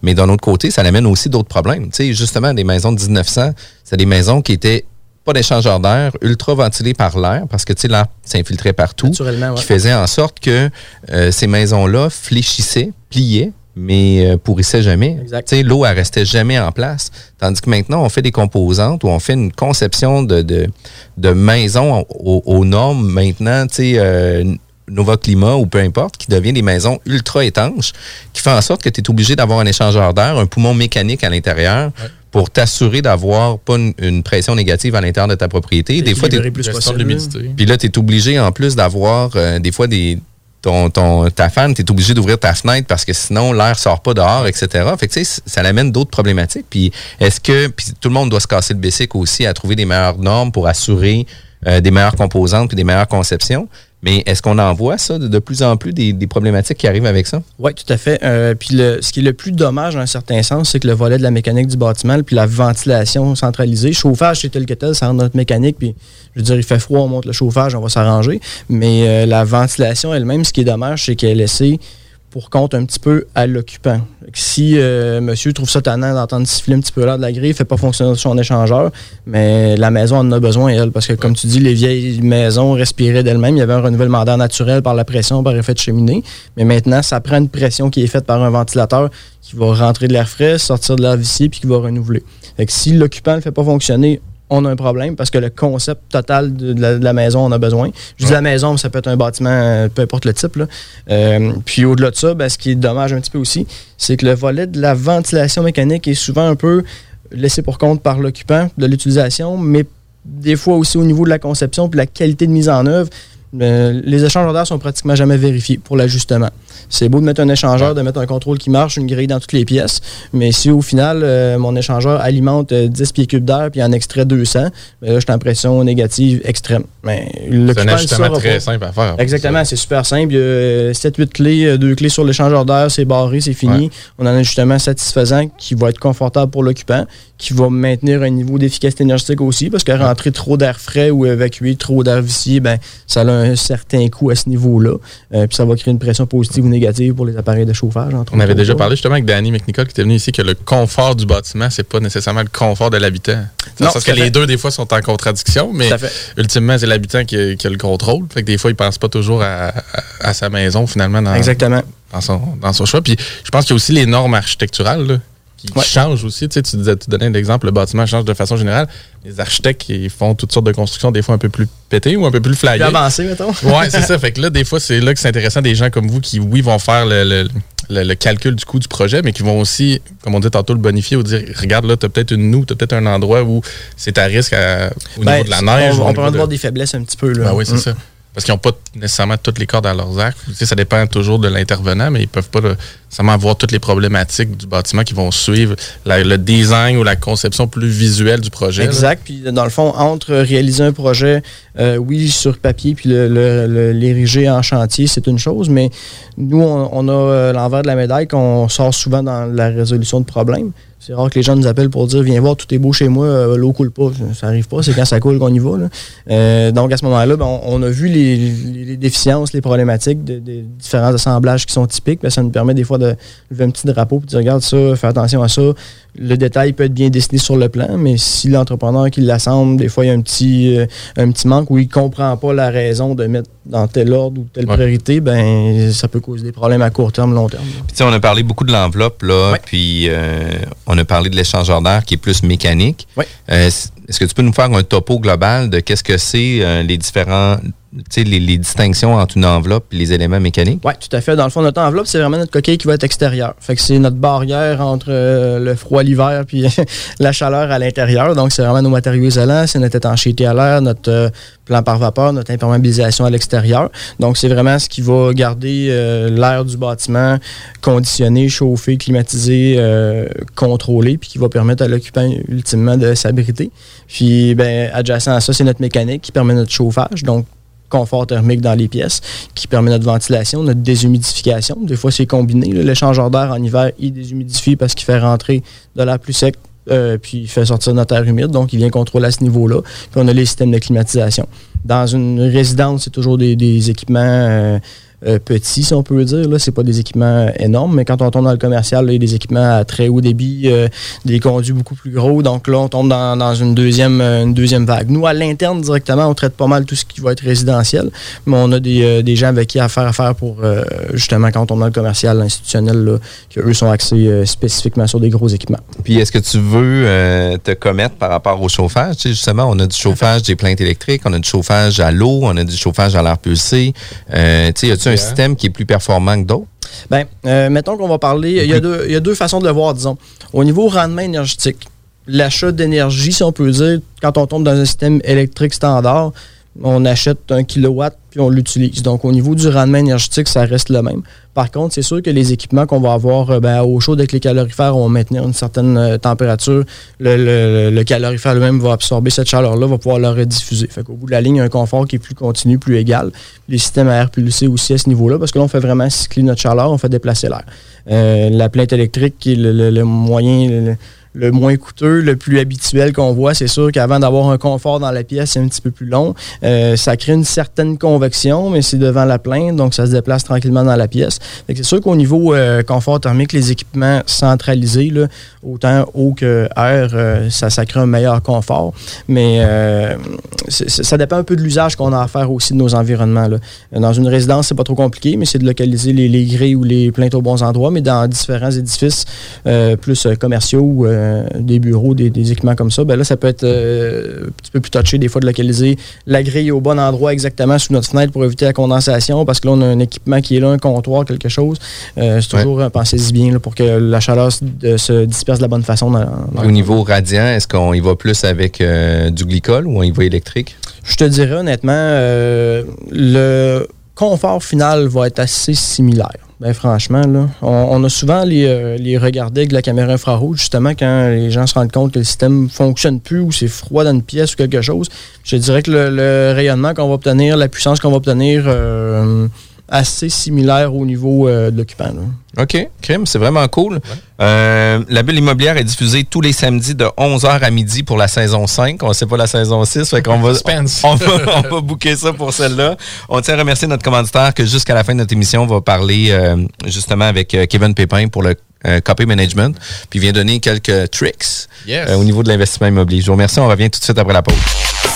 A: Mais d'un autre côté, ça amène aussi d'autres problèmes. Tu sais, justement, des maisons de 1900, c'est des maisons qui étaient pas d'échangeurs d'air, ultra ventilées par l'air, parce que tu sais, l'air s'infiltrait partout
C: Naturellement, ouais.
A: qui faisait en sorte que euh, ces maisons-là fléchissaient, pliaient, mais euh, pourrissaient jamais.
C: Exact.
A: Tu sais, L'eau, elle restait jamais en place. Tandis que maintenant, on fait des composantes ou on fait une conception de, de, de maisons aux, aux normes maintenant, tu sais, euh, Nova Climat ou peu importe, qui devient des maisons ultra étanches, qui fait en sorte que tu es obligé d'avoir un échangeur d'air, un poumon mécanique à l'intérieur pour t'assurer d'avoir pas une, une pression négative à l'intérieur de ta propriété. Des fois, t'es-
C: Équilibrer plus
B: Gestion de
C: possible.
B: l'humidité.
A: puis là, tu es obligé en plus d'avoir euh, des fois des. Ton, ton, ta fan, tu es obligé d'ouvrir ta fenêtre parce que sinon l'air sort pas dehors, etc. Fait que ça l'amène d'autres problématiques. Puis est-ce que. Puis tout le monde doit se casser le bessic aussi à trouver des meilleures normes pour assurer euh, des meilleures composantes puis des meilleures conceptions. Mais est-ce qu'on en voit ça de, plus en plus des, problématiques qui arrivent avec ça?
C: Oui, tout à fait. Euh, puis ce qui est le plus dommage dans un certain sens, c'est que le volet de la mécanique du bâtiment, puis la ventilation centralisée, chauffage, c'est tel que tel, ça rentre notre mécanique, puis je veux dire, il fait froid, on monte le chauffage, on va s'arranger. Mais euh, la ventilation elle-même, ce qui est dommage, c'est qu'elle est laissée pour compte un petit peu à l'occupant. Si euh, monsieur trouve ça tannant d'entendre siffler un petit peu l'air de la grille, fait pas fonctionner son échangeur, mais la maison en a besoin, elle, parce que comme tu dis, les vieilles maisons respiraient d'elles-mêmes. Il y avait un renouvellement d'air naturel par la pression, par effet de cheminée. Mais maintenant, ça prend une pression qui est faite par un ventilateur qui va rentrer de l'air frais, sortir de l'air vicié, puis qui va renouveler. Fait si l'occupant ne fait pas fonctionner, on a un problème parce que le concept total de, la, de la maison, on a besoin. Je dis la maison, mais ça peut être un bâtiment, euh, peu importe le type. là. Euh, puis au-delà de ça, ben, ce qui est dommage un petit peu aussi, c'est que le volet de la ventilation mécanique est souvent un peu laissé pour compte par l'occupant de l'utilisation, mais des fois aussi au niveau de la conception puis la qualité de mise en œuvre. Euh, les échangeurs d'air sont pratiquement jamais vérifiés pour l'ajustement. C'est beau de mettre un échangeur, de mettre un contrôle qui marche, une grille dans toutes les pièces, mais si au final, euh, mon échangeur alimente euh, 10 pieds cubes d'air puis en extrait 200, ben là, je suis en pression négative extrême. Mais
B: C'est un ajustement très
C: pas.
B: simple à faire.
C: Exactement, c'est super simple. Il y a 7-8 clés, 2 clés sur l'échangeur d'air, c'est barré, c'est fini.
B: Ouais.
C: On a un ajustement satisfaisant qui va être confortable pour l'occupant, qui va maintenir un niveau d'efficacité énergétique aussi, parce que rentrer trop d'air frais ou évacuer trop d'air vicié, ben, ça a un certain coût à ce niveau-là. Euh, puis ça va créer une pression positive ou négative pour les appareils de chauffage. Entre
B: On avait déjà parlé justement avec Danny McNicol qui était venu ici que le confort du bâtiment, c'est pas nécessairement le confort de l'habitant.
C: Non,
B: Parce que les deux, des fois, sont en contradiction, mais ultimement, c'est l'habitant qui, a- qui a le contrôle. Fait que des fois, il pense pas toujours à, à- à sa maison, finalement, dans,
C: Exactement.
B: dans, son, dans son choix. Puis je pense qu'il y a aussi les normes architecturales là, qui
C: Ouais.
B: changent aussi. Tu, sais, tu, disais, tu donnais un exemple, le bâtiment change de façon générale. Les architectes, ils font toutes sortes de constructions, des fois un peu plus pétées ou un peu plus
C: Plus
B: flyées.
C: avancé, mettons.
B: Ouais, c'est ça. Fait que là, des fois, c'est là que c'est intéressant des gens comme vous qui, oui, vont faire le, le- le- le calcul du coût du projet, mais qui vont aussi, comme on dit tantôt, le bonifier ou dire regarde, là, tu as peut-être une noue, tu as peut-être un endroit où c'est à risque à- au
C: Ben,
B: niveau de la neige.
C: On, peut
B: de-
C: voir des faiblesses un petit peu. Là.
B: Ben oui, c'est
C: Mm.
B: ça. Parce qu'ils n'ont pas nécessairement toutes les cordes à leurs arcs. Tu sais, ça dépend toujours de l'intervenant, mais ils peuvent pas là, nécessairement avoir toutes les problématiques du bâtiment qui vont suivre le design ou la conception plus visuelle du projet.
C: Exact. Puis dans le fond, entre réaliser un projet, euh, oui, sur papier, puis l'ériger en chantier, c'est une chose, mais nous, on, on a euh, l'envers de la médaille qu'on sort souvent dans la résolution de problèmes. C'est rare que les gens nous appellent pour dire Viens voir, tout est beau chez moi, euh, l'eau coule pas. Ça arrive pas, c'est quand ça coule qu'on y va. là. Euh, donc à ce moment-là, ben, on, on a vu les, les- les déficiences, les problématiques de- des différents assemblages qui sont typiques. Ben, ça nous permet des fois de lever un petit drapeau et de dire Regarde ça, fais attention à ça. Le détail peut être bien dessiné sur le plan, mais si l'entrepreneur qui l'assemble, des fois, il y a un petit, euh, un petit manque où il ne comprend pas la raison de mettre dans tel ordre ou telle
B: Ouais.
C: priorité, ben ça peut causer des problèmes à court terme, long terme.
A: Puis, tu sais, on a parlé beaucoup de l'enveloppe, là,
C: Ouais.
A: puis euh, on a parlé de l'échangeur d'air qui est plus mécanique. Euh, est-ce que tu peux nous faire un topo global de qu'est-ce que c'est les différents les, les, distinctions entre une enveloppe et les éléments mécaniques?
C: Oui, tout à fait. Dans le fond, notre enveloppe, c'est vraiment notre coquille qui va être extérieure. Fait que c'est notre barrière entre euh, le froid l'hiver puis la chaleur à l'intérieur. Donc, c'est vraiment nos matériaux isolants, c'est notre étanchéité à l'air, notre euh, plan par vapeur, notre imperméabilisation à l'extérieur. Donc, c'est vraiment ce qui va garder euh, l'air du bâtiment conditionné, chauffé, climatisé, contrôlé, puis qui va permettre à l'occupant ultimement de s'abriter. Puis, ben, adjacent à ça, c'est notre mécanique qui permet notre chauffage. Donc, confort thermique dans les pièces qui permet notre ventilation, notre déshumidification. Des fois, c'est combiné. L'échangeur d'air en hiver, il déshumidifie parce qu'il fait rentrer de l'air plus sec euh, puis il fait sortir notre air humide, donc il vient contrôler à ce niveau-là. Puis on a les systèmes de climatisation. Dans une résidence, c'est toujours des, équipements euh, euh, petits, si on peut dire. Ce n'est pas des équipements énormes, mais quand on tombe dans le commercial, il y a des équipements à très haut débit, euh, des conduits beaucoup plus gros. Donc là, on tombe dans, une, deuxième, euh, une deuxième vague. Nous, à l'interne, directement, on traite pas mal tout ce qui va être résidentiel, mais on a des, gens avec qui à faire affaire pour, justement, quand on tombe dans le commercial, institutionnel, qui eux sont axés spécifiquement sur des gros équipements.
A: Puis est-ce que tu veux te commettre par rapport au chauffage? Tu sais, justement, on a du chauffage des plaintes électriques, on a du chauffage à l'eau, on a du chauffage à l'air pulsé. tu sais, un système qui est plus performant que d'autres?
C: Bien, euh, mettons qu'on va parler. Il y, a deux, il y, a deux, façons de le voir, disons. Au niveau rendement énergétique, l'achat d'énergie, si on peut dire, quand on tombe dans un système électrique standard, on achète un kilowatt puis on l'utilise. Donc, au niveau du rendement énergétique, ça reste le même. Par contre, c'est sûr que les équipements qu'on va avoir euh, ben, au chaud avec les calorifères vont maintenir une certaine euh, température. Le, calorifère lui-même va absorber cette chaleur-là, va pouvoir la rediffuser. Fait qu'au bout de la ligne, il y a un confort qui est plus continu, plus égal. Les systèmes à air pulsé aussi à ce niveau-là, parce que là, on fait vraiment cycler notre chaleur, on fait déplacer l'air. Euh, la plainte électrique, qui est le, moyen le moins coûteux, le plus habituel qu'on voit. C'est sûr qu'avant d'avoir un confort dans la pièce, c'est un petit peu plus long. Euh, ça crée une certaine convection, mais c'est devant la plainte, donc ça se déplace tranquillement dans la pièce. C'est sûr qu'au niveau euh, confort thermique, les équipements centralisés, autant haut que air, euh, ça, crée un meilleur confort. Mais ça dépend un peu de l'usage qu'on a à faire aussi de nos environnements. Dans une résidence, c'est pas trop compliqué, mais c'est de localiser les, les grilles ou les plaintes aux bons endroits. Mais dans différents édifices plus commerciaux euh, des bureaux, des, équipements comme ça, ben là, ça peut être euh, un petit peu plus touché des fois de localiser la grille au bon endroit exactement sous notre fenêtre pour éviter la condensation parce que là, on a un équipement qui est là, un comptoir, quelque chose. Euh, c'est toujours, pensez-y bien pour que la chaleur se, disperse de la bonne façon.
A: au niveau radiant, est-ce qu'on y va plus avec du glycol ou on y va électrique?
C: Je te dirais honnêtement, le confort final va être assez similaire. Ben franchement, là, on, a souvent les, euh, les regardés avec la caméra infrarouge, justement, quand les gens se rendent compte que le système ne fonctionne plus ou c'est froid dans une pièce ou quelque chose. Je dirais que le, rayonnement qu'on va obtenir, la puissance qu'on va obtenir, euh, assez similaire au niveau euh, de l'occupant.
A: OK, crime, c'est vraiment cool. Euh, la bulle immobilière est diffusée tous les samedis de 11h à midi pour la saison 5. On ne sait pas la saison 6, fait qu'on va, on, va, on booker ça pour celle-là. On tient à remercier notre commanditaire que jusqu'à la fin de notre émission, on va parler euh, justement avec Kevin Pépin pour le copy management, puis il vient donner quelques tricks au niveau de l'investissement immobilier. Je vous remercie, on revient tout de suite après la pause.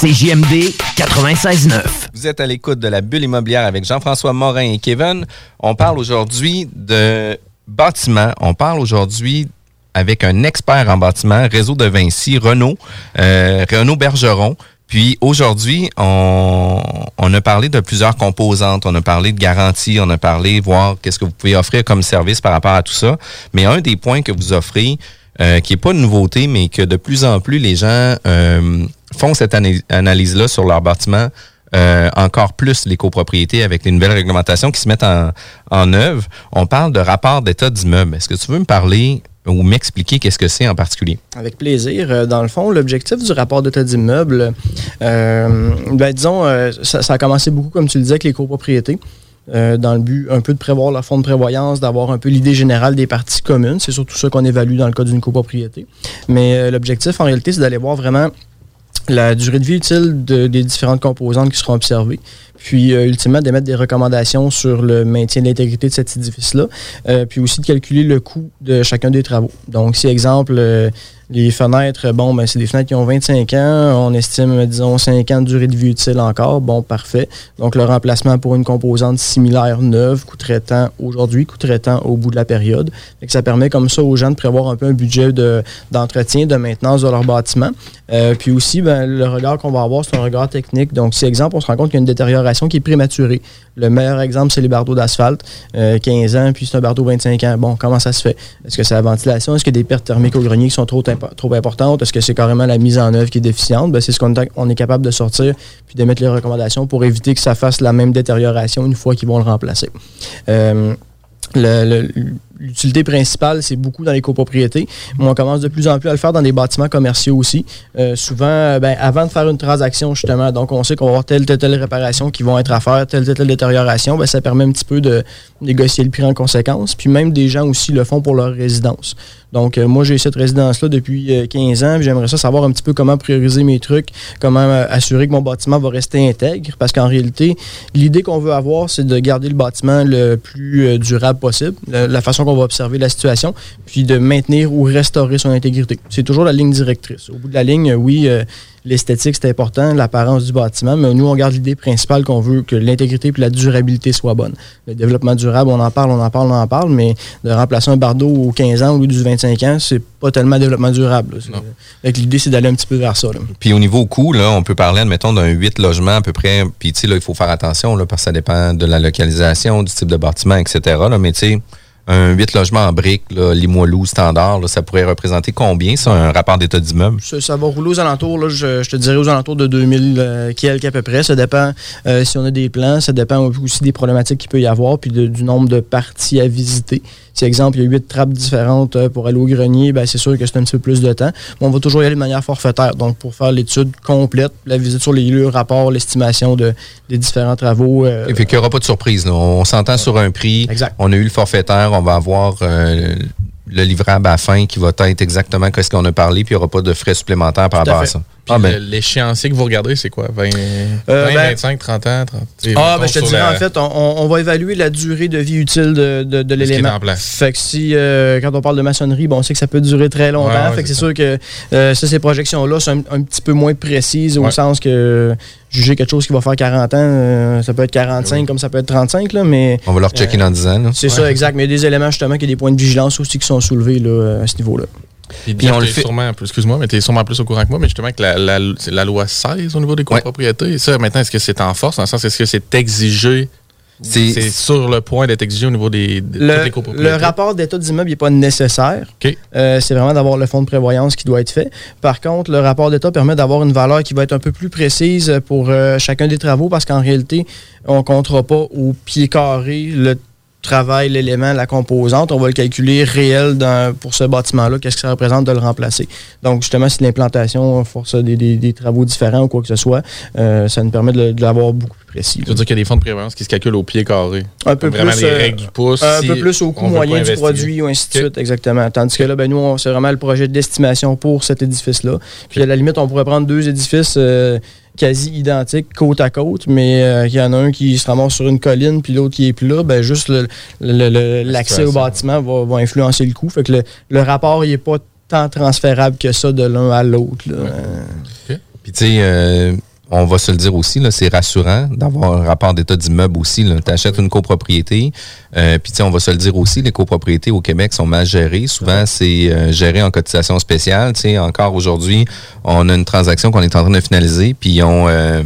E: CJMD 96.9.
A: Vous êtes à l'écoute de la bulle immobilière avec Jean-François Morin et Kevin. On parle aujourd'hui de bâtiment. On parle aujourd'hui avec un expert en bâtiment, réseau de Vinci, Renault, euh, Renault Bergeron. Puis aujourd'hui, on, on, a parlé de plusieurs composantes. On a parlé de garantie, on a parlé voir qu'est-ce que vous pouvez offrir comme service par rapport à tout ça. Mais un des points que vous offrez, euh, qui n'est pas une nouveauté, mais que de plus en plus les gens euh, font cette analyse-là sur leur bâtiment, euh, encore plus les copropriétés avec les nouvelles réglementations qui se mettent en, en œuvre. On parle de rapport d'état d'immeuble. Est-ce que tu veux me parler ou m'expliquer qu'est-ce que c'est en particulier?
C: Avec plaisir. Dans le fond, l'objectif du rapport d'état d'immeuble, ben, disons, ça, ça, a commencé beaucoup, comme tu le disais, avec les copropriétés. Euh, dans le but un peu de prévoir leur fonds de prévoyance, d'avoir un peu l'idée générale des parties communes. C'est surtout ça qu'on évalue dans le cas d'une copropriété. Mais euh, l'objectif, en réalité, c'est d'aller voir vraiment la durée de vie utile des différentes composantes qui seront observées. Puis euh, ultimement d'émettre des recommandations sur le maintien de l'intégrité de cet édifice-là, euh, puis aussi de calculer le coût de chacun des travaux. Donc, si exemple, euh, les fenêtres, bon, ben, c'est des fenêtres qui ont 25 ans. On estime, disons, 5 ans de durée de vie utile encore. Bon, parfait. Donc, le remplacement pour une composante similaire neuve coûterait tant aujourd'hui, coûterait tant au bout de la période. Fait que ça permet comme ça aux gens de prévoir un peu un budget de- d'entretien, de, maintenance de leur bâtiment. Euh, puis aussi, ben, le regard qu'on va avoir, c'est un regard technique. Donc, si, exemple, on se rend compte qu'il y a une détérioration qui est prématurée. Le meilleur exemple, c'est les bardeaux d'asphalte, euh, 15 ans, puis c'est un bardeau 25 ans. Bon, comment ça se fait? Est-ce que c'est la ventilation? Est-ce a des pertes thermiques au grenier qui sont trop, trop importantes? Est-ce que c'est carrément la mise en œuvre qui est déficiente? Ben, c'est ce qu'on est, capable de sortir puis d'émettre les recommandations pour éviter que ça fasse la même détérioration une fois qu'ils vont le remplacer. Euh, L'utilité principale, c'est beaucoup dans les copropriétés, mais on commence de plus en plus à le faire dans des bâtiments commerciaux aussi. Euh, souvent, euh, ben, avant de faire une transaction, justement, donc on sait qu'on va avoir telle, telle, telle réparation qui vont être à faire, telle, telle, telle détérioration, ben, ça permet un petit peu de négocier le prix en conséquence. Puis même des gens aussi le font pour leur résidence. Donc, euh, moi, j'ai cette résidence-là depuis euh, 15 ans, puis j'aimerais savoir un petit peu comment prioriser mes trucs, comment euh, assurer que mon bâtiment va rester intègre, parce qu'en réalité, l'idée qu'on veut avoir, c'est de garder le bâtiment le plus euh, durable possible, la, façon qu'on va observer la situation, puis de maintenir ou restaurer son intégrité. C'est toujours la ligne directrice. Au bout de la ligne, euh, oui, euh, l'esthétique, c'est important, l'apparence du bâtiment, mais nous, on garde l'idée principale qu'on veut que l'intégrité et la durabilité soient bonnes. Le développement durable, on en parle, on en parle, on en parle, mais de remplacer un bardeau aux 15 ans au lieu du 25 ans, c'est pas tellement développement durable. l'idée, c'est d'aller un petit peu vers ça. là.
A: Puis au niveau coût, là, on peut parler, admettons, d'un 8 logements à peu près. Puis tu sais, là, il faut faire attention, là, parce que ça dépend de la localisation, du type de bâtiment, etc. Là, mais tu sais, un 8 logements en briques, Limoilou, standard, là, ça pourrait représenter combien, ça, un rapport d'état d'immeuble?
C: Ça, ça va rouler aux alentours, là, je, je te dirais aux alentours de 2000 euh, quelques à peu près. Ça dépend euh, si on a des plans, ça dépend aussi des problématiques qu'il peut y avoir, puis de- du nombre de parties à visiter. Si, exemple, il y a huit trappes différentes euh, pour aller au grenier, ben, c'est sûr que c'est un petit peu plus de temps. Mais on va toujours y aller de manière forfaitaire. Donc, pour faire l'étude complète, la visite sur les lieux, le rapport, l'estimation de, des différents travaux. euh,
A: Et qu'il n'y aura pas de surprise. là. On s'entend sur un prix.
C: Exact.
A: On a eu le forfaitaire. On va avoir euh, le livrable à la fin qui va être exactement ce qu'on a parlé, puis il n'y aura pas de frais supplémentaires par
C: à
A: rapport à ça.
B: Puis
A: Ah, ben,
B: l'échéancier que vous regardez, c'est quoi? 20,
C: Euh,
B: 20,
C: ben-
B: 25, 30 ans? 30, tu sais,
C: Ah, ben, je te dirais,
B: la-
C: en fait, on, va évaluer la durée de vie utile de, de,
B: qui
C: l'élément.
B: en place.
C: Fait que si, euh, quand on parle de maçonnerie, bon, on sait que ça peut durer très longtemps.
B: Ouais, ouais,
C: fait que c'est sûr que euh, ça, ces projections-là sont un, un petit peu moins précises au sens que juger quelque chose qui va faire 40 ans, euh, ça peut être 45
B: Oui.
C: comme ça peut être 35, là, mais
A: on va leur checker dans 10 ans.
C: c'est ça, exact. Mais il y a des éléments, justement, qu'il y a des points de vigilance aussi qui sont soulevés là, à ce niveau-là.
B: Puis,
A: Puis on le
B: t'es
A: fait-
B: sûrement, excuse-moi, mais tu es sûrement plus au courant que moi, mais justement, que la, la, c'est la loi 16 au niveau des copropriétés, ça, maintenant, est-ce que c'est en force? Dans le sens, est-ce que c'est exigé?
A: C'est-
B: sur le point d'être exigé au niveau des, de toutes les
C: Le,
B: copropriétés?
C: le rapport d'état d'immeuble n'est pas nécessaire. Euh, c'est vraiment d'avoir le fonds de prévoyance qui doit être fait. Par contre, le rapport d'état permet d'avoir une valeur qui va être un peu plus précise pour euh, chacun des travaux parce qu'en réalité, on ne comptera pas au pied carré le travail, l'élément, la composante. On va le calculer réel dans- pour ce bâtiment-là, qu'est-ce que ça représente de le remplacer? Donc, justement, si l'implantation force des, des- des travaux différents ou quoi que ce soit, euh, ça nous permet de, de l'avoir beaucoup plus précis.
B: Ça veut dire qu'il y a des fonds de prévoyance qui se calculent au pied carré.
C: Un peu
B: vraiment
C: plus,
B: les
C: euh,
B: règles du pouce.
C: un
B: si
C: peu plus au coût moyen du produit ou ainsi de suite, exactement. Tandis que là, ben, nous, c'est vraiment le projet d'estimation pour cet édifice-là. Puis à la limite, on pourrait prendre deux édifices euh, quasi identiques, côte à côte, mais euh, il y en a un qui se ramasse sur une colline, puis l'autre qui est plat, ben juste l'accès au bâtiment va, va influencer le coût. Fait que le, le rapport, il n'est pas tant transférable que ça de l'un à l'autre. là.
A: Puis tu sais, euh, on va se le dire aussi, là, c'est rassurant d'avoir un rapport d'état d'immeuble aussi. Tu achètes une copropriété, euh, puis on va se le dire aussi, les copropriétés au Québec sont mal gérées. Souvent, c'est euh, géré en cotisation spéciale. Tu sais, encore aujourd'hui, on a une transaction qu'on est en train de finaliser, puis on... euh,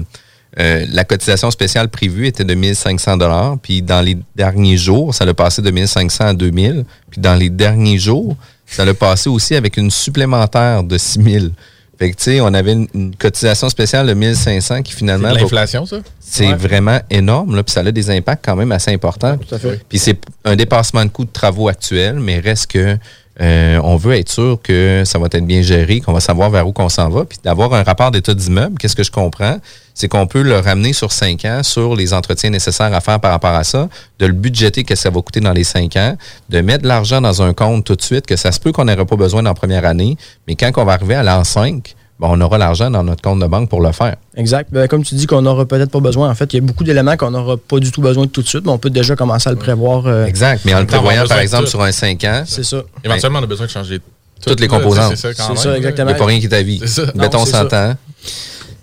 A: euh, la cotisation spéciale prévue était de 1500 dollars, puis dans les derniers jours, ça l'a passé de 1500 à 2000, puis dans les derniers jours, ça l'a passé aussi avec une supplémentaire de 6000. Fait que, tu sais, on avait une, une cotisation spéciale de 1500 qui
B: C'est
A: finalement, va-
B: l'inflation, ça?
A: c'est
C: Ouais.
A: vraiment énorme, là, puis ça a des impacts quand même assez importants.
C: tout à fait.
A: Puis c'est un dépassement de coûts de travaux actuels, mais reste que euh, on veut être sûr que ça va être bien géré, qu'on va savoir vers où qu'on s'en va, puis d'avoir un rapport d'état d'immeuble. Qu'est-ce que je comprends? C'est qu'on peut le ramener sur cinq ans sur les entretiens nécessaires à faire par rapport à ça, de le budgéter, qu'est-ce que ça va coûter dans les cinq ans, de mettre de l'argent dans un compte tout de suite, que ça se peut qu'on n'aurait pas besoin dans la première année, mais quand on va arriver à l'an 5, ben, on aura l'argent dans notre compte de banque pour le faire.
C: Exact. Ben, comme tu dis qu'on n'aura peut-être pas besoin. En fait, il y a beaucoup d'éléments qu'on n'aura pas du tout besoin de tout de suite, mais on peut déjà commencer à le prévoir. euh,
A: Exact. Mais en le prévoyant, par exemple, sur un 5 ans,
C: c'est ça.
B: Éventuellement, on a besoin de changer
A: Toutes les composantes.
B: C'est ça,
C: exactement.
A: il n'y a pas rien qui est à vie.
B: C'est ça.
A: Mettons
C: Non, c'est ça.
A: 100 ans.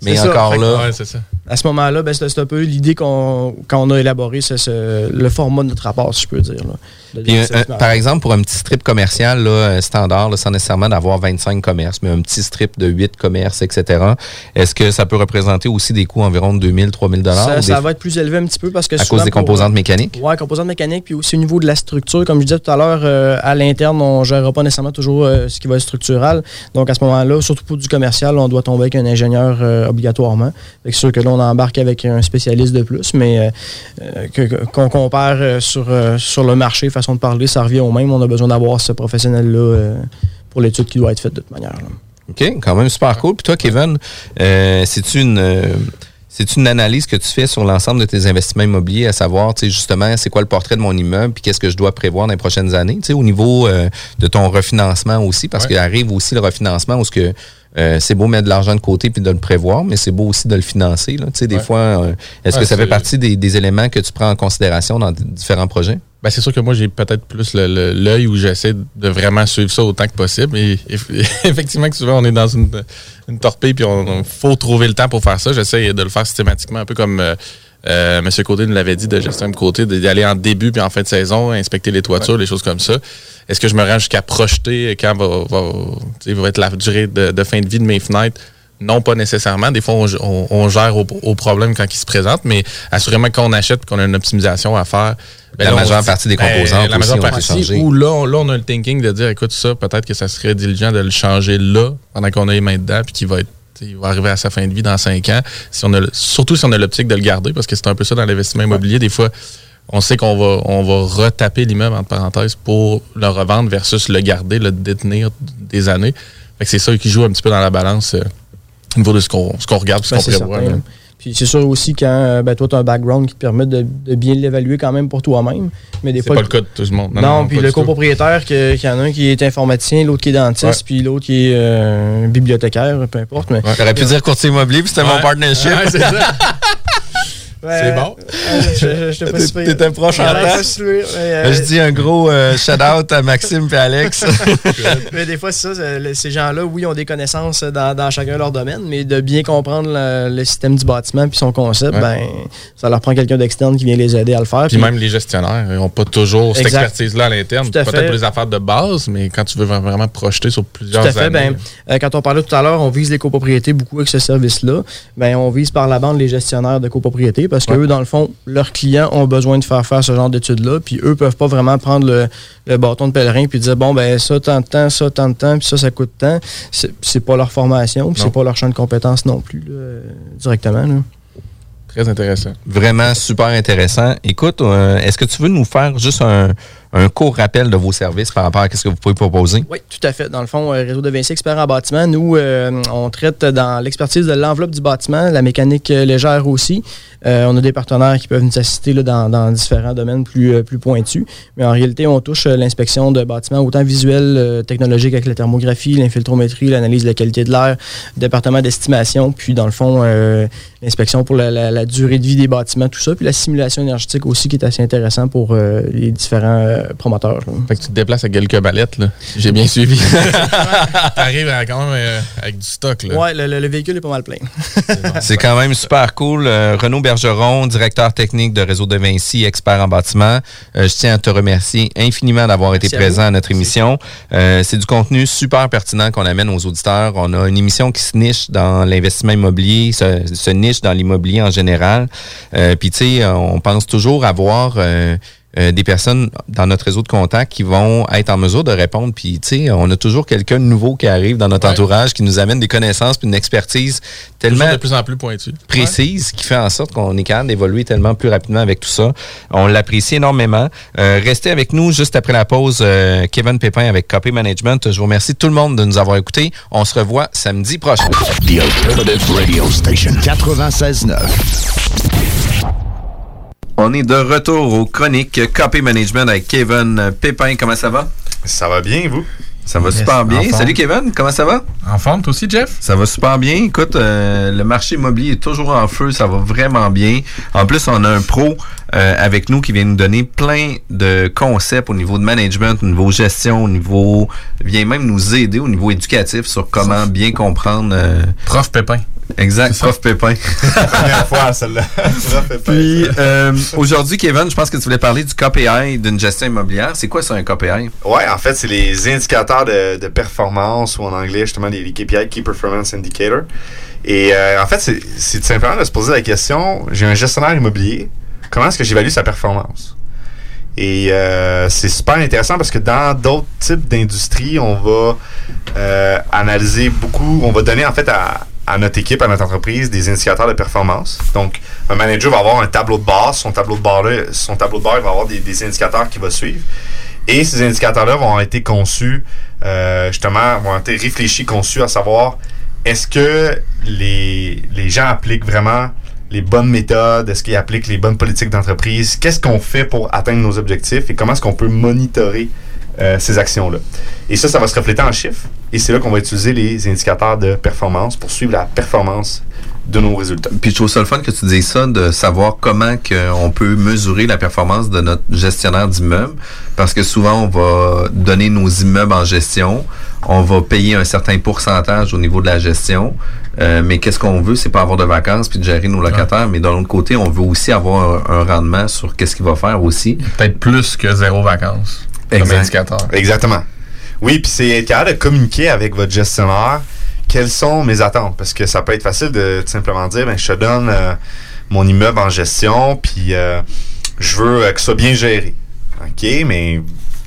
A: Mais
C: ça.
A: encore
B: que,
A: là,
B: ouais, ça.
C: À ce moment-là, ben, c'est c'est un peu l'idée qu'on a élaboré ce- ce- le format de notre rapport, si je peux dire. là.
A: Puis, un-
C: final.
A: par exemple, pour un petit strip commercial là, euh, standard, là, sans nécessairement d'avoir 25 commerces, mais un petit strip de 8 commerces, etc., est-ce que ça peut représenter aussi des coûts environ de 2000, 3000
C: ça,
A: ou
C: ça
A: des-
C: va être plus élevé un petit peu parce que
A: à cause des
C: pour-
A: composantes mécaniques?
C: Oui, composantes mécaniques, puis aussi au niveau de la structure. Comme je disais tout à l'heure, euh, à l'interne, on ne gérera pas nécessairement toujours euh, ce qui va être structural. Donc, à ce moment-là, surtout pour du commercial, on doit tomber avec un ingénieur euh, obligatoirement. C'est sûr que là, on embarque avec un spécialiste de plus, mais euh, qu'on compare euh, sur, euh, sur le marché, façon de parler, ça revient au même. On a besoin d'avoir ce professionnel-là euh, pour l'étude qui doit être faite de toute manière. là.
A: OK, quand même super cool. Puis toi, Kevin, euh, c'est-tu une... euh, C'est une analyse que tu fais sur l'ensemble de tes investissements immobiliers, à savoir, tu sais, justement, c'est quoi le portrait de mon immeuble, puis qu'est-ce que je dois prévoir dans les prochaines années, tu sais, au niveau euh, de ton refinancement aussi, parce
B: Ouais.
A: qu'il arrive aussi le refinancement où ce que euh, c'est beau mettre de l'argent de côté puis de le prévoir, mais c'est beau aussi de le financer. Là. Tu sais, des
B: Ouais.
A: fois, euh, est-ce que ça fait partie des, des éléments que tu prends en considération dans différents projets?
B: Ben, c'est sûr que moi, j'ai peut-être plus l'œil où j'essaie de vraiment suivre ça autant que possible. Et, et- effectivement, que souvent, on est dans une, une torpille, puis on, faut trouver le temps pour faire ça. J'essaie de le faire systématiquement, un peu comme euh, euh, M. Côté nous l'avait dit, de de côté, d'y aller en début puis en fin de saison, inspecter les toitures, les choses comme ça. Est-ce que je me rends jusqu'à projeter quand va, être la durée de, de fin de vie de mes fenêtres? Non, pas nécessairement. Des fois, on, on- on gère au, au problème quand il se présente, mais assurément, quand on achète qu'on a une optimisation à faire, ben
A: La
B: là, on
A: majeure partie des
B: ben,
A: composantes
B: la majeure partie, ou là on, là, on a le thinking de dire, écoute, ça, peut-être que ça serait diligent de le changer là, pendant qu'on a les mains dedans, puis qu'il va être il va arriver à sa fin de vie dans cinq ans. Si on a, le- surtout si on a l'optique de le garder, parce que c'est un peu ça dans l'investissement immobilier. Des fois, on sait qu'on va, on va retaper l'immeuble, entre parenthèses, pour le revendre versus le garder, le détenir des années. C'est ça qui joue un petit peu dans la balance euh, au niveau de ce qu'on ce qu'on regarde, ce
C: Ben,
B: qu'on prévoit.
C: certain. Puis c'est sûr aussi quand euh, ben, toi, tu as un background qui te permet de, de bien l'évaluer quand même pour toi-même. Mais des
B: C'est
C: fois,
B: pas le cas de tout le monde.
C: Non, puis le copropriétaire, qu'il y en a un qui est informaticien, l'autre qui est dentiste,
B: Ouais.
C: puis l'autre qui est euh, bibliothécaire, peu importe. Mais,
A: J'aurais pu dire courtier immobilier, puis c'était mon
B: Ouais.
A: partnership.
B: Ouais, c'est ça. C'est bon?
C: ouais, je-.
A: T'étais proche en
C: euh,
A: Je dis un gros euh, shout-out à Maxime et Alex.
C: mais des fois, c'est ça. Ces gens-là, oui, ont des connaissances dans, dans chacun leur domaine, mais de bien comprendre le, le système du bâtiment puis son concept,
B: Ouais.
C: ben, ça leur prend quelqu'un d'externe qui vient les aider à le faire.
B: Puis même les gestionnaires n'ont pas toujours cette expertise-là à l'interne.
C: Tout à
B: Peut-être
C: fait.
B: pour les affaires de base, mais quand tu veux vraiment projeter sur plusieurs
C: Tout à fait.
B: années.
C: Ben, euh, quand on parlait tout à l'heure, on vise les copropriétés beaucoup avec ce service-là. Ben, on vise par la bande les gestionnaires de copropriétés parce que
B: Ouais.
C: eux, dans le fond, leurs clients ont besoin de faire faire ce genre d'études-là. Puis eux peuvent pas vraiment prendre le, le bâton de pèlerin puis dire bon ben ça tant de temps, ça tant de temps, puis ça ça coûte tant. C'est c'est pas leur formation, puis c'est pas leur champ de compétences non plus là, directement. là.
B: Très intéressant.
A: Vraiment super intéressant. Écoute, euh, est-ce que tu veux nous faire juste un, un court rappel de vos services par rapport à ce que vous pouvez proposer?
C: Oui, tout à fait. Dans le fond, euh, Réseau de Vinci Expert en bâtiment, nous, euh, on traite dans l'expertise de l'enveloppe du bâtiment, la mécanique euh, légère aussi. On a des partenaires qui peuvent nous assister là, dans, différents domaines plus, plus pointus. Mais en réalité, on touche l'inspection de bâtiments autant visuel, euh, technologique avec la thermographie, l'infiltrométrie, l'analyse de la qualité de l'air, département d'estimation, puis dans le fond, l'inspection pour la, la- durée de vie des bâtiments, tout ça, puis la simulation énergétique aussi qui est assez intéressant pour les différents euh, promoteurs. là.
B: Fait que tu te déplaces avec quelques ballettes, là. J'ai bien suivi. T'arrives à- quand même euh, avec du stock, là.
C: Ouais, le, le- le véhicule est pas mal plein.
A: C'est quand même super cool. Euh, Renaud Bergeron, directeur technique de Réseau de Vinci, expert en bâtiment. Euh, je tiens à te remercier infiniment d'avoir été
C: à
A: présent
C: vous.
A: à notre émission. Euh, c'est du contenu super pertinent qu'on amène aux auditeurs. On a une émission qui se niche dans l'investissement immobilier, se, se niche dans l'immobilier en général. Euh, Puis, tu sais, on pense toujours avoir... euh, euh, des personnes dans notre réseau de contacts qui vont être en mesure de répondre. Puis, tu sais, on a toujours quelqu'un de nouveau qui arrive dans notre
B: Ouais.
A: entourage, qui nous amène des connaissances puis une expertise
B: Toujours
A: tellement
B: de plus en plus pointu.
A: précise qui fait en sorte qu'on est capable d'évoluer tellement plus rapidement avec tout ça. On l'apprécie énormément. Euh, restez avec nous juste après la pause. euh, Kevin Pépin avec Copy Management. Je vous remercie tout le monde de nous avoir écoutés. On se revoit samedi prochain.
D: The Alternative Radio Station 96.9.
A: On est de retour aux chroniques Copy Management avec Kevin Pépin. Comment ça va?
F: Ça va bien, vous?
A: Ça va
B: Yes,
A: super bien. Salut Kevin, comment ça va?
B: En forme, toi aussi, Jeff?
A: Ça va super bien. Écoute, euh, le marché immobilier est toujours en feu, ça va vraiment bien. En plus, on a un pro euh, avec nous qui vient nous donner plein de concepts au niveau de management, au niveau gestion, au niveau vient même nous aider au niveau éducatif sur comment bien comprendre. euh,
B: Prof Pépin.
A: Exact, prof Pépin.
F: Première fois, celle-là.
A: Puis euh, aujourd'hui, Kevin, je pense que tu voulais parler du KPI d'une gestion immobilière. C'est quoi ça un KPI?
F: Ouais, en fait, c'est les indicateurs de, de performance ou en anglais, justement, les, les KPI, Key Performance Indicator. Et euh, en fait, c'est- c'est tout simplement de se poser la question j'ai un gestionnaire immobilier, comment est-ce que j'évalue sa performance? Et euh, c'est super intéressant parce que dans d'autres types d'industries, on va euh, analyser beaucoup, on va donner en fait à, à notre équipe, à notre entreprise, des indicateurs de performance. Donc, un manager va avoir un tableau de bord, son tableau de bord, là, son tableau de bord, il va avoir des, indicateurs qu'il va suivre. Et ces indicateurs-là vont avoir été conçus, euh, justement, vont avoir été réfléchis, conçus à savoir est-ce que les, les gens appliquent vraiment les bonnes méthodes, est-ce qu'ils appliquent les bonnes politiques d'entreprise, qu'est-ce qu'on fait pour atteindre nos objectifs? Et comment est-ce qu'on peut monitorer euh, ces actions-là. Et ça, ça va se refléter en chiffres. Et c'est là qu'on va utiliser les indicateurs de performance pour suivre la performance de nos résultats.
A: Puis je trouve ça le fun que tu dises ça, de savoir comment que on peut mesurer la performance de notre gestionnaire d'immeuble. Parce que souvent, on va donner nos immeubles en gestion, on va payer un certain pourcentage au niveau de la gestion. Euh, mais qu'est-ce qu'on veut, c'est pas avoir de vacances puis de gérer nos locataires, mais d'un autre côté, on veut aussi avoir un, un rendement sur qu'est-ce qu'il va faire aussi.
B: Peut-être plus que zéro vacances. Comme
A: Exact.
B: indicateur.
F: Exactement. Oui, puis c'est être capable de communiquer avec votre gestionnaire quelles sont mes attentes. Parce que ça peut être facile de tout simplement dire, ben, je te donne euh, mon immeuble en gestion, puis euh, je veux euh, que ce soit bien géré. OK, mais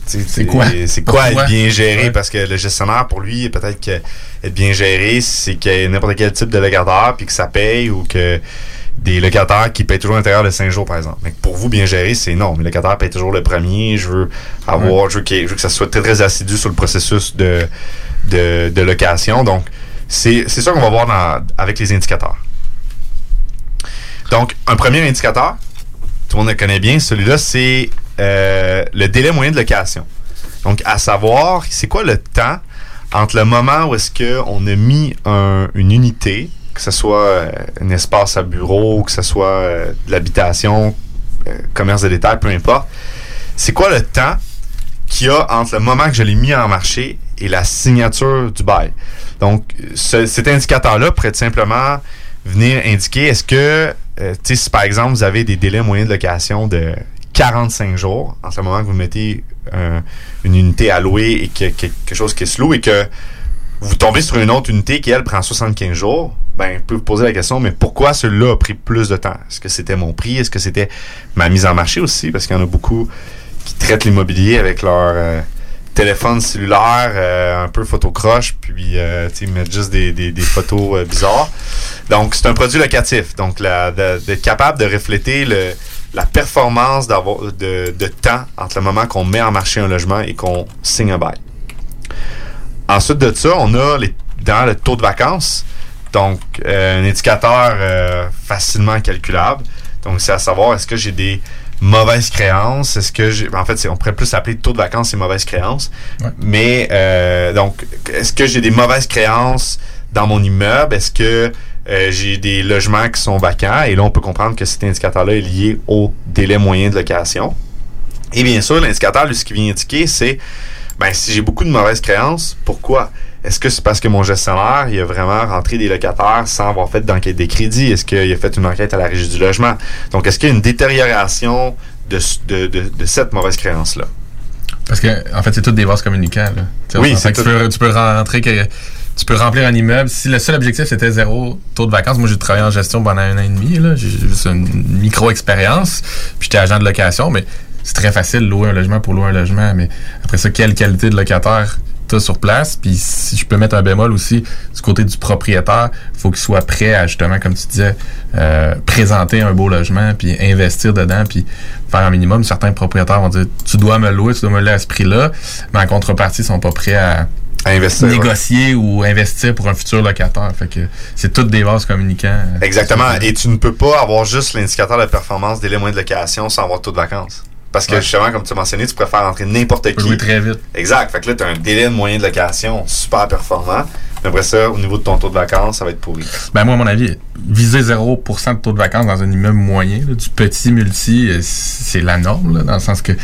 B: C'est quoi?
F: C'est quoi
B: Pourquoi?
F: être bien géré?
B: Ouais.
F: Parce que le gestionnaire, pour lui, peut-être que être bien géré, c'est qu'il y ait n'importe quel type de locataire, puis que ça paye, ou que des locataires qui payent toujours l'intérieur de 5 jours, par exemple. Mais pour vous, bien gérer, c'est non. Mes locataires payent toujours le premier. Je veux avoir, je, veux que ça soit très, très assidu sur le processus de, de, location. Donc, c'est ça qu'on va voir avec les indicateurs. Donc, un premier indicateur, tout le monde le connaît bien, celui-là, c'est euh, le délai moyen de location. Donc, à savoir, c'est quoi le temps entre le moment où est-ce qu'on a mis un- une unité, que ce soit euh, un espace à bureau, que ce soit euh, de l'habitation, euh, commerce de détail, peu importe. C'est quoi le temps qu'il y a entre le moment que je l'ai mis en marché et la signature du bail? Donc, ce- cet indicateur-là pourrait simplement venir indiquer est-ce que, si par exemple vous avez des délais moyens de location de 45 jours, entre le moment que vous mettez un- une unité à louer et que- quelque chose qui se loue et que vous tombez sur une autre unité qui, elle, prend 75 jours, ben, vous pouvez vous poser la question, mais pourquoi celui-là a pris plus de temps? Est-ce que c'était mon prix? Est-ce que c'était ma mise en marché aussi? Parce qu'il y en a beaucoup qui traitent l'immobilier avec leur euh, téléphone cellulaire euh, un peu photocroche, puis euh, ils mettent juste des, des- des photos euh, bizarres. Donc, c'est un produit locatif. Donc, d'être capable de refléter le, la performance de, de temps entre le moment qu'on met en marché un logement et qu'on signe un bail. Ensuite de ça, on a les, dans le taux de vacances. Donc, euh, un indicateur euh, facilement calculable. Donc, c'est à savoir, est-ce que j'ai des mauvaises créances? Est-ce que j'ai. En fait, on pourrait plus appeler taux de vacances et mauvaises créances.
B: Ouais.
F: Mais, euh, donc, est-ce que j'ai des mauvaises créances dans mon immeuble? Est-ce que j'ai des logements qui sont vacants? Et là, on peut comprendre que cet indicateur-là est lié au délai moyen de location. Et bien sûr, l'indicateur, lui, ce qu'il vient indiquer, c'est ben, si j'ai beaucoup de mauvaises créances, pourquoi? Est-ce que c'est parce que mon gestionnaire, il a vraiment rentré des locataires sans avoir fait d'enquête des crédits? Est-ce qu'il a fait une enquête à la régie du logement? Donc, est-ce qu'il y a une détérioration de, de, de, de cette mauvaise créance-là?
B: Parce que, en fait, c'est tout des vases communicants. Là.
F: Oui, c'est
B: que tu peux, tu peux rentrer que. Tu peux remplir un immeuble. Si le seul objectif c'était zéro taux de vacances, moi j'ai travaillé en gestion pendant un an et demi. j'ai juste une micro-expérience. Puis j'étais agent de location, mais c'est très facile louer un logement pour louer un logement. Mais après ça, quelle qualité de locataire t'as sur place? Puis si je peux mettre un bémol aussi, du côté du propriétaire, faut qu'il soit prêt à justement, comme tu disais, euh, présenter un beau logement, puis investir dedans, puis faire un minimum. Certains propriétaires vont dire tu dois me louer, tu dois me louer à ce prix-là, mais en contrepartie, ils sont pas prêts à
F: À investir. ouais.
B: négocier ou investir pour un futur locataire. Fait que c'est toutes des vases communicants. euh,
F: Exactement. Et tu ne peux pas avoir juste l'indicateur de performance délai moyen de location sans avoir taux de vacances. Parce que
B: Ouais.
F: justement, comme tu as mentionné, tu préfères rentrer n'importe qui.
B: louer très vite.
F: Exact. Fait que là, tu as un délai de moyen de location super performant. Mais après ça, au niveau de ton taux de vacances, ça va être pourri.
B: Ben moi, à mon avis, viser 0% de taux de vacances dans un immeuble moyen, là, du petit multi, euh, c'est la norme, là, dans le sens que tu,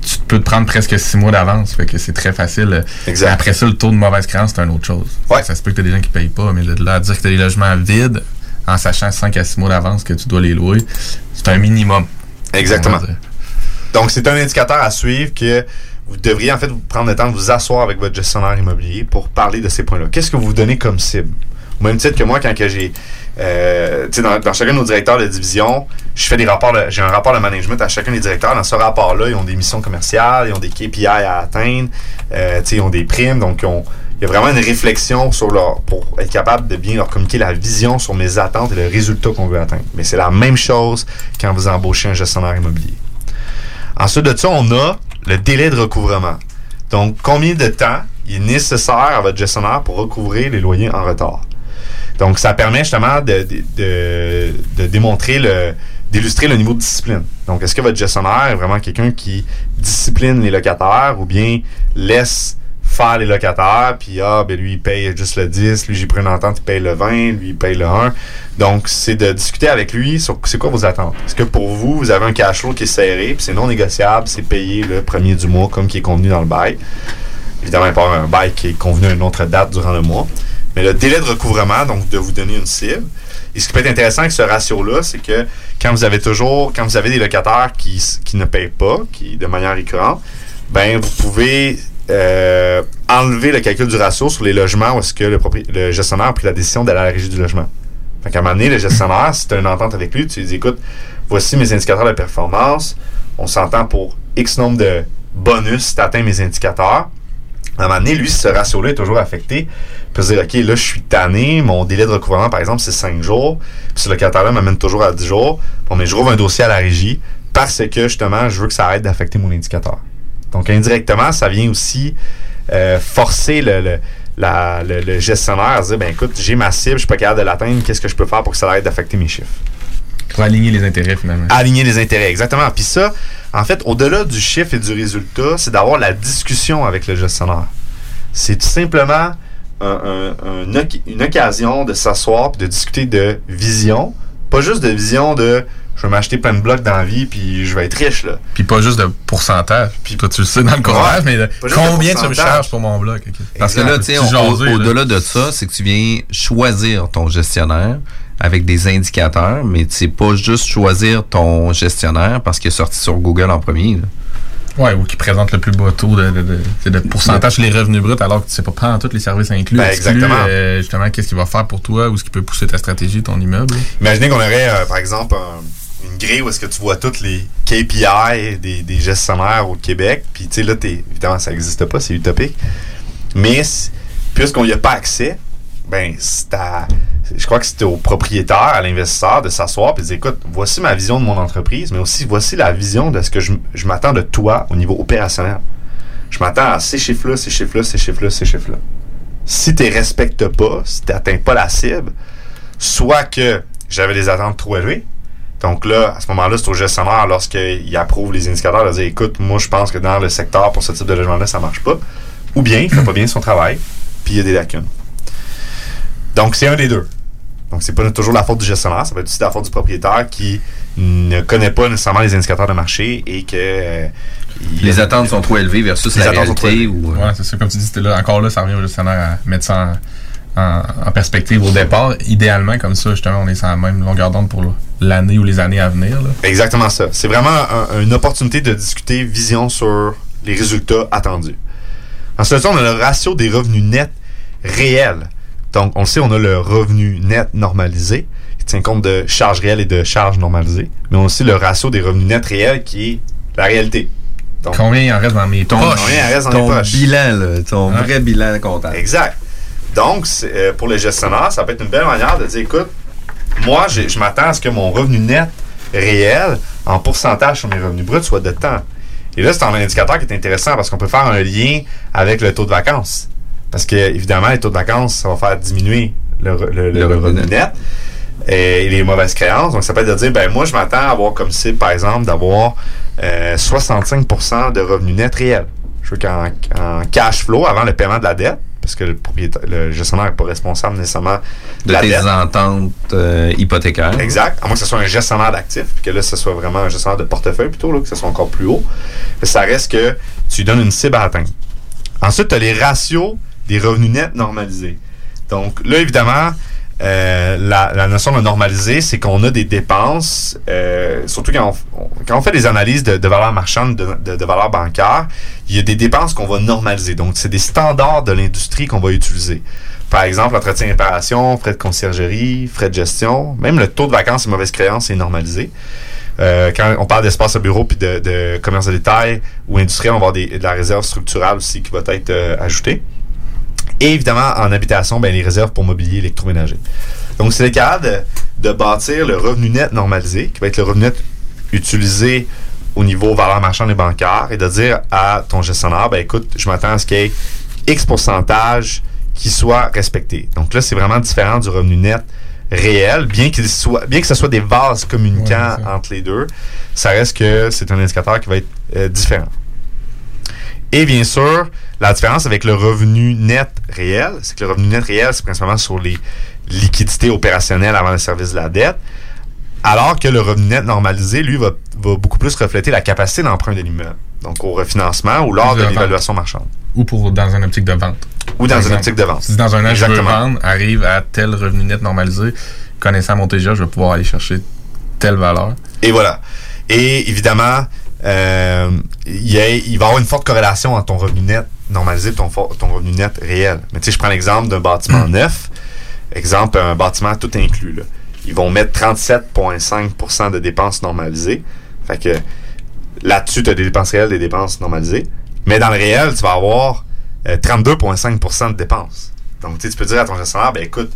B: tu peux te prendre presque 6 mois d'avance. Fait que c'est très facile.
F: Exact.
B: Après ça, le taux de mauvaise créance, c'est une autre chose.
F: Ouais.
B: Ça se peut que tu des gens qui payent pas, mais de là à dire que tu as des logements vides, en sachant 5 à 6 mois d'avance que tu dois les louer, c'est un minimum.
F: Exactement. Donc, c'est un indicateur à suivre que vous devriez en fait vous prendre le temps de vous asseoir avec votre gestionnaire immobilier pour parler de ces points-là. Qu'est-ce que vous vous donnez comme cible? Au même titre que moi, quand que j'ai, euh, dans, dans chacun de nos directeurs de division, je fais des rapports, j'ai un rapport de management à chacun des directeurs. Dans ce rapport-là, ils ont des missions commerciales, ils ont des KPI à atteindre, euh, ils ont des primes, donc il y a vraiment une réflexion sur leur, pour être capable de bien leur communiquer la vision sur mes attentes et le résultat qu'on veut atteindre. Mais c'est la même chose quand vous embauchez un gestionnaire immobilier. Ensuite de ça, on a le délai de recouvrement. Donc, combien de temps il est nécessaire à votre gestionnaire pour recouvrir les loyers en retard? Donc, ça permet justement de, démontrer d'illustrer le niveau de discipline. Donc, est-ce que votre gestionnaire est vraiment quelqu'un qui discipline les locataires ou bien laisse faire les locataires, puis ah, ben lui, il paye juste le 10, lui, j'ai pris une entente, il paye le 20, lui, il paye le 1. Donc, c'est de discuter avec lui sur c'est quoi vos attentes. Est-ce que pour vous, vous avez un cash flow qui est serré, puis c'est non négociable, c'est payé le premier du mois comme qui est convenu dans le bail? Évidemment, il peut y avoir un bail qui est convenu à une autre date durant le mois. Mais le délai de recouvrement, donc de vous donner une cible. Et ce qui peut être intéressant avec ce ratio-là, c'est que quand vous avez toujours, quand vous avez des locataires qui, qui ne payent pas, qui de manière récurrente, ben vous pouvez euh, enlever le calcul du ratio sur les logements où est-ce que le, gestionnaire a pris la décision d'aller à la régie du logement. Fait qu'à un moment donné, le gestionnaire, si tu as une entente avec lui, tu lui dis écoute, voici mes indicateurs de performance, on s'entend pour X nombre de bonus si tu atteins mes indicateurs. À un moment donné, lui, ce ratio-là est toujours affecté. Il peut se dire, OK, là, je suis tanné, mon délai de recouvrement, par exemple, c'est 5 jours. Puis ce locataire-là m'amène toujours à 10 jours. Bon, mais je rouvre un dossier à la régie parce que, justement, je veux que ça arrête d'affecter mon indicateur. Donc, indirectement, ça vient aussi euh, forcer le, le- la- le- le gestionnaire à se dire, ben écoute, j'ai ma cible, je suis pas capable de l'atteindre, qu'est-ce que je peux faire pour que ça arrête d'affecter mes chiffres?
B: Pour aligner les intérêts, finalement.
F: aligner les intérêts, exactement. Puis ça, en fait, au-delà du chiffre et du résultat, c'est d'avoir la discussion avec le gestionnaire. C'est tout simplement un- un- un oc- une occasion de s'asseoir et de discuter de vision. Pas juste de vision de je vais m'acheter plein de blocs dans la vie puis je vais être riche. Là.
B: Puis pas juste de pourcentage. Puis toi, tu le sais dans le courage,
F: Ouais.
B: mais combien tu me charges pour mon bloc?
A: Parce que là, tu sais, au- au-delà de ça, c'est que tu viens choisir ton gestionnaire avec des indicateurs, mais tu sais pas juste choisir ton gestionnaire parce qu'il est sorti sur Google en premier. là.
B: Ouais, ou qui présente le plus bas taux de, de, de- de pourcentage sur les revenus bruts alors que tu sais pas prendre tous les services inclus.
F: Ben,
B: exclus,
F: exactement.
B: euh, justement, qu'est-ce qu'il va faire pour toi ou ce qui peut pousser ta stratégie, ton immeuble.
F: Imaginez qu'on aurait, euh, par exemple, un- une grille où est-ce que tu vois toutes les KPI des, des gestionnaires au Québec. Puis, tu sais, là, t'es- évidemment, ça n'existe pas, c'est utopique. Mais, puisqu'on n'y a pas accès, ben, c'est à- je crois que c'était au propriétaire, à l'investisseur, de s'asseoir et de dire, écoute, voici ma vision de mon entreprise, mais aussi voici la vision de ce que je, je m'attends de toi au niveau opérationnel. Je m'attends à ces chiffres-là, ces chiffres-là, ces chiffres-là, ces chiffres-là. Si tu ne respectes pas, si tu n'atteins pas la cible, soit que j'avais des attentes trop élevées. Donc là, à ce moment-là, c'est au gestionnaire, lorsqu'il approuve les indicateurs, de dire écoute, moi, je pense que dans le secteur, pour ce type de logement-là, ça marche pas. Ou bien, il fait pas bien son travail, puis il y a des lacunes. Donc, c'est un des deux. Donc, c'est pas toujours la faute du gestionnaire, ça peut être aussi la faute du propriétaire qui ne connaît pas nécessairement les indicateurs de marché et que. euh,
A: Les attentes sont trop élevées versus
F: Les
A: la
F: attentes sont trop
A: réalité.
F: élevées.
A: Ou, euh,
B: Ouais, c'est ça. Comme tu dis, c'était là. Encore là, ça revient au gestionnaire à mettre ça en, en- en perspective au départ. Idéalement, comme ça, justement, on est sur la même longueur d'onde pour l'année ou les années à venir. Là.
F: Exactement ça. C'est vraiment un- une opportunité de discuter vision sur les résultats attendus. Ensuite, on a le ratio des revenus nets réels. Donc, on le sait, on a le revenu net normalisé, qui tient compte de charges réelles et de charges normalisées. Mais on a aussi le ratio des revenus nets réels, qui est la réalité. Donc,
B: Combien il en reste dans mes
A: ton
B: poches?
F: combien il reste dans
A: ton
F: les poches?
A: bilan, là, ton vrai bilan comptable.
F: Exact. Donc, euh, pour les gestionnaires, ça peut être une belle manière de dire, écoute, moi, je m'attends à ce que mon revenu net réel, en pourcentage sur mes revenus bruts, soit de temps. Et là, c'est un indicateur qui est intéressant parce qu'on peut faire un lien avec le taux de vacances. Parce que, évidemment, les taux de vacances, ça va faire diminuer le, re- le- le
A: Le revenu
F: net. et les mauvaises créances. Donc, ça peut être de dire, ben moi, je m'attends à avoir comme cible, par exemple, d'avoir euh, 65% de revenus nets réels. Je veux qu'en en cash flow, avant le paiement de la dette, parce que le, propriétaire, le gestionnaire n'est pas responsable nécessairement de,
A: De tes
F: dette.
A: ententes euh, hypothécaires.
F: Exact. À moins que ce soit un gestionnaire d'actifs, puis que là, ce soit vraiment un gestionnaire de portefeuille plutôt, là, que ce soit encore plus haut. Mais ça reste que tu lui donnes une cible à atteindre. Ensuite, tu as les ratios des revenus nets normalisés. Donc là, évidemment, euh, la, la notion de normaliser, c'est qu'on a des dépenses, euh, surtout quand on, quand on fait des analyses de, de valeur marchande, de, de, valeur bancaire, il y a des dépenses qu'on va normaliser. Donc, c'est des standards de l'industrie qu'on va utiliser. Par exemple, entretien et réparation, frais de conciergerie, frais de gestion, même le taux de vacances et mauvaises créances est normalisé. Euh, quand on parle d'espace à bureau puis de, commerce de détail ou industriel, on va avoir des- de la réserve structurale aussi qui va être euh, ajoutée. Et évidemment, en habitation, ben, les réserves pour mobilier électroménager. Donc, c'est le cas de, de bâtir le revenu net normalisé, qui va être le revenu net utilisé au niveau valeur marchande et bancaire, et de dire à ton gestionnaire, ben écoute, je m'attends à ce qu'il y ait X pourcentage qui soit respecté. Donc là, c'est vraiment différent du revenu net réel, bien qu'il soit, bien que ce soit des vases communicants
B: Ouais,
F: entre les deux, ça reste que c'est un indicateur qui va être euh, différent. Et bien sûr, la différence avec le revenu net réel, c'est que le revenu net réel, c'est principalement sur les liquidités opérationnelles avant le service de la dette, alors que le revenu net normalisé, lui, va, va beaucoup plus refléter la capacité d'emprunt de l'immeuble. Donc au refinancement ou lors
B: De
F: l'évaluation marchande.
B: Ou pour dans une optique de vente.
F: Ou dans une optique de vente.
B: Si dans un an, je veux
F: Exactement.
B: vendre, arrive à tel revenu net normalisé, connaissant mon TGA, je vais pouvoir aller chercher telle valeur.
F: Et voilà. Et évidemment, euh, il va y avoir une forte corrélation entre ton revenu net normalisé et ton, revenu net réel. Mais tu sais, je prends l'exemple d'un bâtiment neuf. Exemple, un bâtiment tout inclus. Là. Ils vont mettre 37,5% de dépenses normalisées. Fait que là-dessus, tu as des dépenses réelles, des dépenses normalisées. Mais dans le réel, tu vas avoir euh, 32,5% de dépenses. Donc, tu peux dire à ton gestionnaire, ben écoute,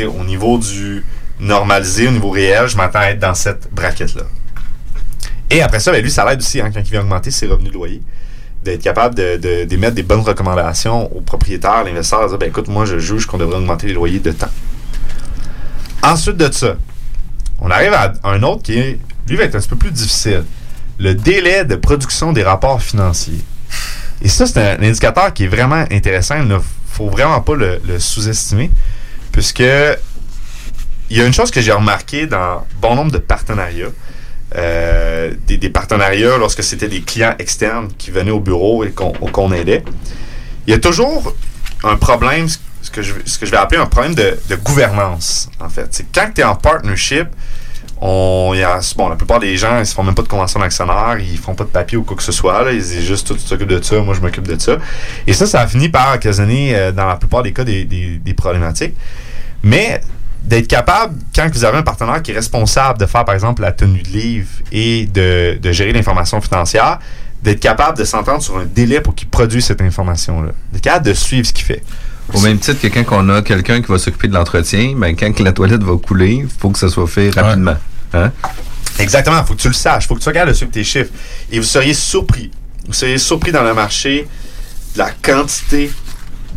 F: au niveau du normalisé, au niveau réel, je m'attends à être dans cette braquette-là. Et après ça, ben, lui, ça l'aide aussi hein, quand il vient augmenter ses revenus de loyer, d'être capable de, de- d'émettre des bonnes recommandations aux propriétaires, l'investisseur, dire, ben, écoute, moi, je juge qu'on devrait augmenter les loyers de temps. Ensuite de ça, on arrive à un autre qui, est, lui, va être un petit peu plus difficile. Le délai de production des rapports financiers. Et ça, c'est un indicateur qui est vraiment intéressant. Il ne faut vraiment pas le, le sous-estimer, puisque il y a une chose que j'ai remarqué dans bon nombre de partenariats. Euh, des, partenariats lorsque c'était des clients externes qui venaient au bureau et qu'on aidait. Il y a toujours un problème, ce que je, vais appeler un problème de, gouvernance, en fait. C'est quand tu es en partnership, on, bon, la plupart des gens, ils se font même pas de convention d'actionnaire, ils font pas de papier ou quoi que ce soit. Ils disent juste, tu t'occupes de ça, moi, je m'occupe de ça. Et ça, ça a fini par occasionner, euh, dans la plupart des cas, des, des- des problématiques. Mais d'être capable, quand vous avez un partenaire qui est responsable de faire, par exemple, la tenue de livre et de, de gérer l'information financière, d'être capable de s'entendre sur un délai pour qu'il produise cette information-là. D'être capable de suivre ce qu'il fait.
A: Au même titre que quand on a quelqu'un qui va s'occuper de l'entretien, ben, quand que la toilette va couler, il faut que ça soit fait rapidement. Hein?
F: Exactement, il faut que tu le saches, il faut que tu de suivre tes chiffres. Et vous seriez surpris, vous seriez surpris dans le marché de la quantité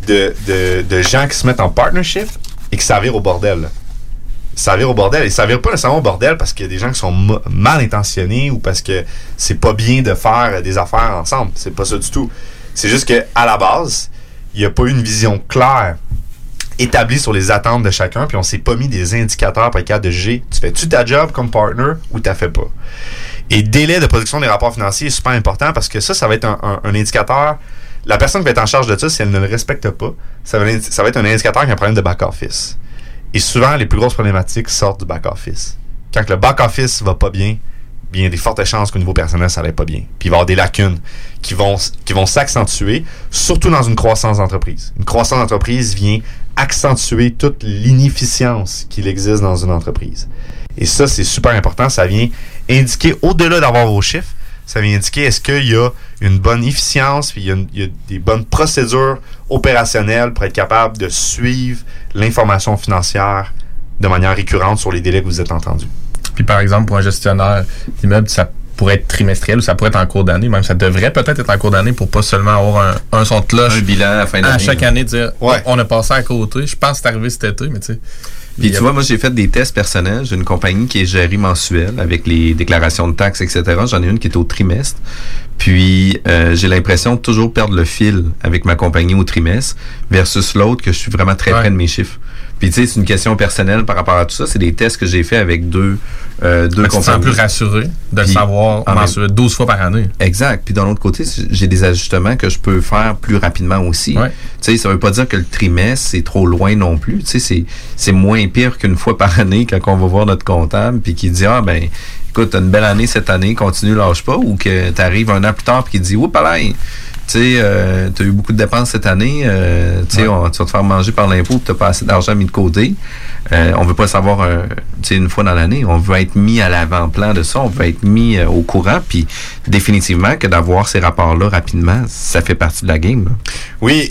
F: de, de, de gens qui se mettent en partnership et qui s'avirent au bordel. là. S'avirent au bordel. Et s'avirent pas nécessairement au bordel parce qu'il y a des gens qui sont mal intentionnés ou parce que c'est pas bien de faire des affaires ensemble. C'est pas ça du tout. C'est juste que à la base, il n'y a pas eu une vision claire établie sur les attentes de chacun, puis on s'est pas mis des indicateurs pour être capable de juger. Tu fais-tu ta job comme partner ou tu fait pas? Et délai de production des rapports financiers est super important parce que ça, ça va être un indicateur. La personne qui va être en charge de ça, si elle ne le respecte pas, ça va, va être un indicateur qui a un problème de back-office. Et souvent, les plus grosses problématiques sortent du back-office. Quand le back-office va pas bien, il y a des fortes chances qu'au niveau personnel, ça n'allait pas bien. Puis il va y avoir des lacunes qui vont, qui vont s'accentuer, surtout dans une croissance d'entreprise. Une croissance d'entreprise vient accentuer toute l'inefficience qu'il existe dans une entreprise. Et ça, c'est super important. Ça vient indiquer, au-delà d'avoir vos chiffres, ça vient indiquer est-ce qu'il y a une bonne efficience, puis il y a, une- il y a des bonnes procédures opérationnelles pour être capable de suivre l'information financière de manière récurrente sur les délais que vous êtes entendus?
B: Puis par exemple, pour un gestionnaire d'immeuble, ça pourrait être trimestriel ou ça pourrait être en cours d'année. Même ça devrait peut-être être en cours d'année pour pas seulement avoir un, un son de cloche
A: Un bilan à la fin d'année.
B: à chaque année, dire
F: Ouais.
B: on a passé à côté. Je pense que c'est arrivé cet été, mais tu sais.
A: Puis tu vois, moi, j'ai fait des tests personnels. J'ai une compagnie qui est gérée mensuelle avec les déclarations de taxes, etc. J'en ai une qui est au trimestre. Puis euh, j'ai l'impression de toujours perdre le fil avec ma compagnie au trimestre versus l'autre que je suis vraiment très
B: Ouais.
A: près de mes chiffres. Puis tu sais, c'est une question personnelle par rapport à tout ça. C'est des tests que j'ai fait avec deux, euh, deux
B: Tu te sens
A: compagnies.
B: plus rassuré de le savoir
A: en
B: mensuel, 12 fois par année.
A: Exact. Puis d'un autre côté, j'ai des ajustements que je peux faire plus rapidement aussi.
B: Ouais.
A: Tu sais, ça veut pas dire que le trimestre, c'est trop loin non plus. Tu sais, c'est, c'est moins pire qu'une fois par année quand on va voir notre comptable puis qui dit, ah ben, écoute, t'as une belle année cette année, continue, lâche pas, ou que t'arrives un an plus tard puis qui dit, oups, là, tu sais, euh, t'as eu beaucoup de dépenses cette année, euh, tu sais,
B: Ouais.
A: on- tu vas te faire manger par l'impôt puis t'as pas assez d'argent mis de côté. Euh, on veut pas savoir, euh, tu sais, une fois dans l'année. On veut être mis à l'avant-plan de ça. On veut être mis euh, au courant. Puis définitivement que d'avoir ces rapports-là rapidement, ça fait partie de la game. là.
F: Oui.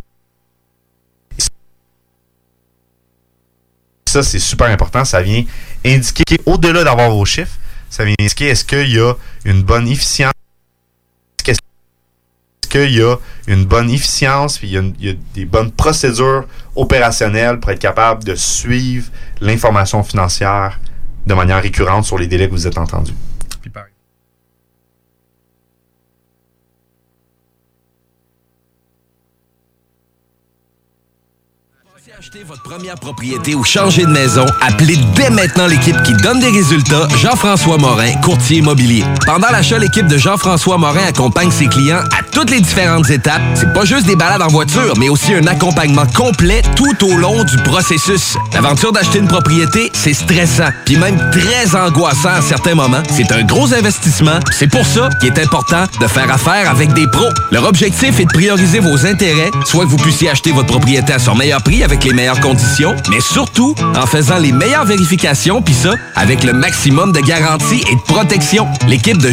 F: Ça, c'est super important. Ça vient indiquer, au-delà d'avoir vos chiffres, ça vient indiquer est-ce qu'il y a une bonne efficience. Qu'il y a une bonne efficience, puis des bonnes procédures opérationnelles pour être capable de suivre l'information financière de manière récurrente sur les délais que vous êtes entendus.
G: Achetez votre première propriété ou changer de maison, appelez dès maintenant l'équipe qui donne des résultats, Jean-François Morin, courtier immobilier. Pendant l'achat, l'équipe de Jean-François Morin accompagne ses clients à toutes les différentes étapes. C'est pas juste des balades en voiture, mais aussi un accompagnement complet tout au long du processus. L'aventure d'acheter une propriété, c'est stressant, puis même très angoissant à certains moments. C'est un gros investissement. C'est pour ça qu'il est important de faire affaire avec des pros. Leur objectif est de prioriser vos intérêts, soit que vous puissiez acheter votre propriété à son meilleur prix avec les meilleures conditions, mais surtout en faisant les meilleures vérifications, puis ça avec le maximum de garantie et de protection. L'équipe de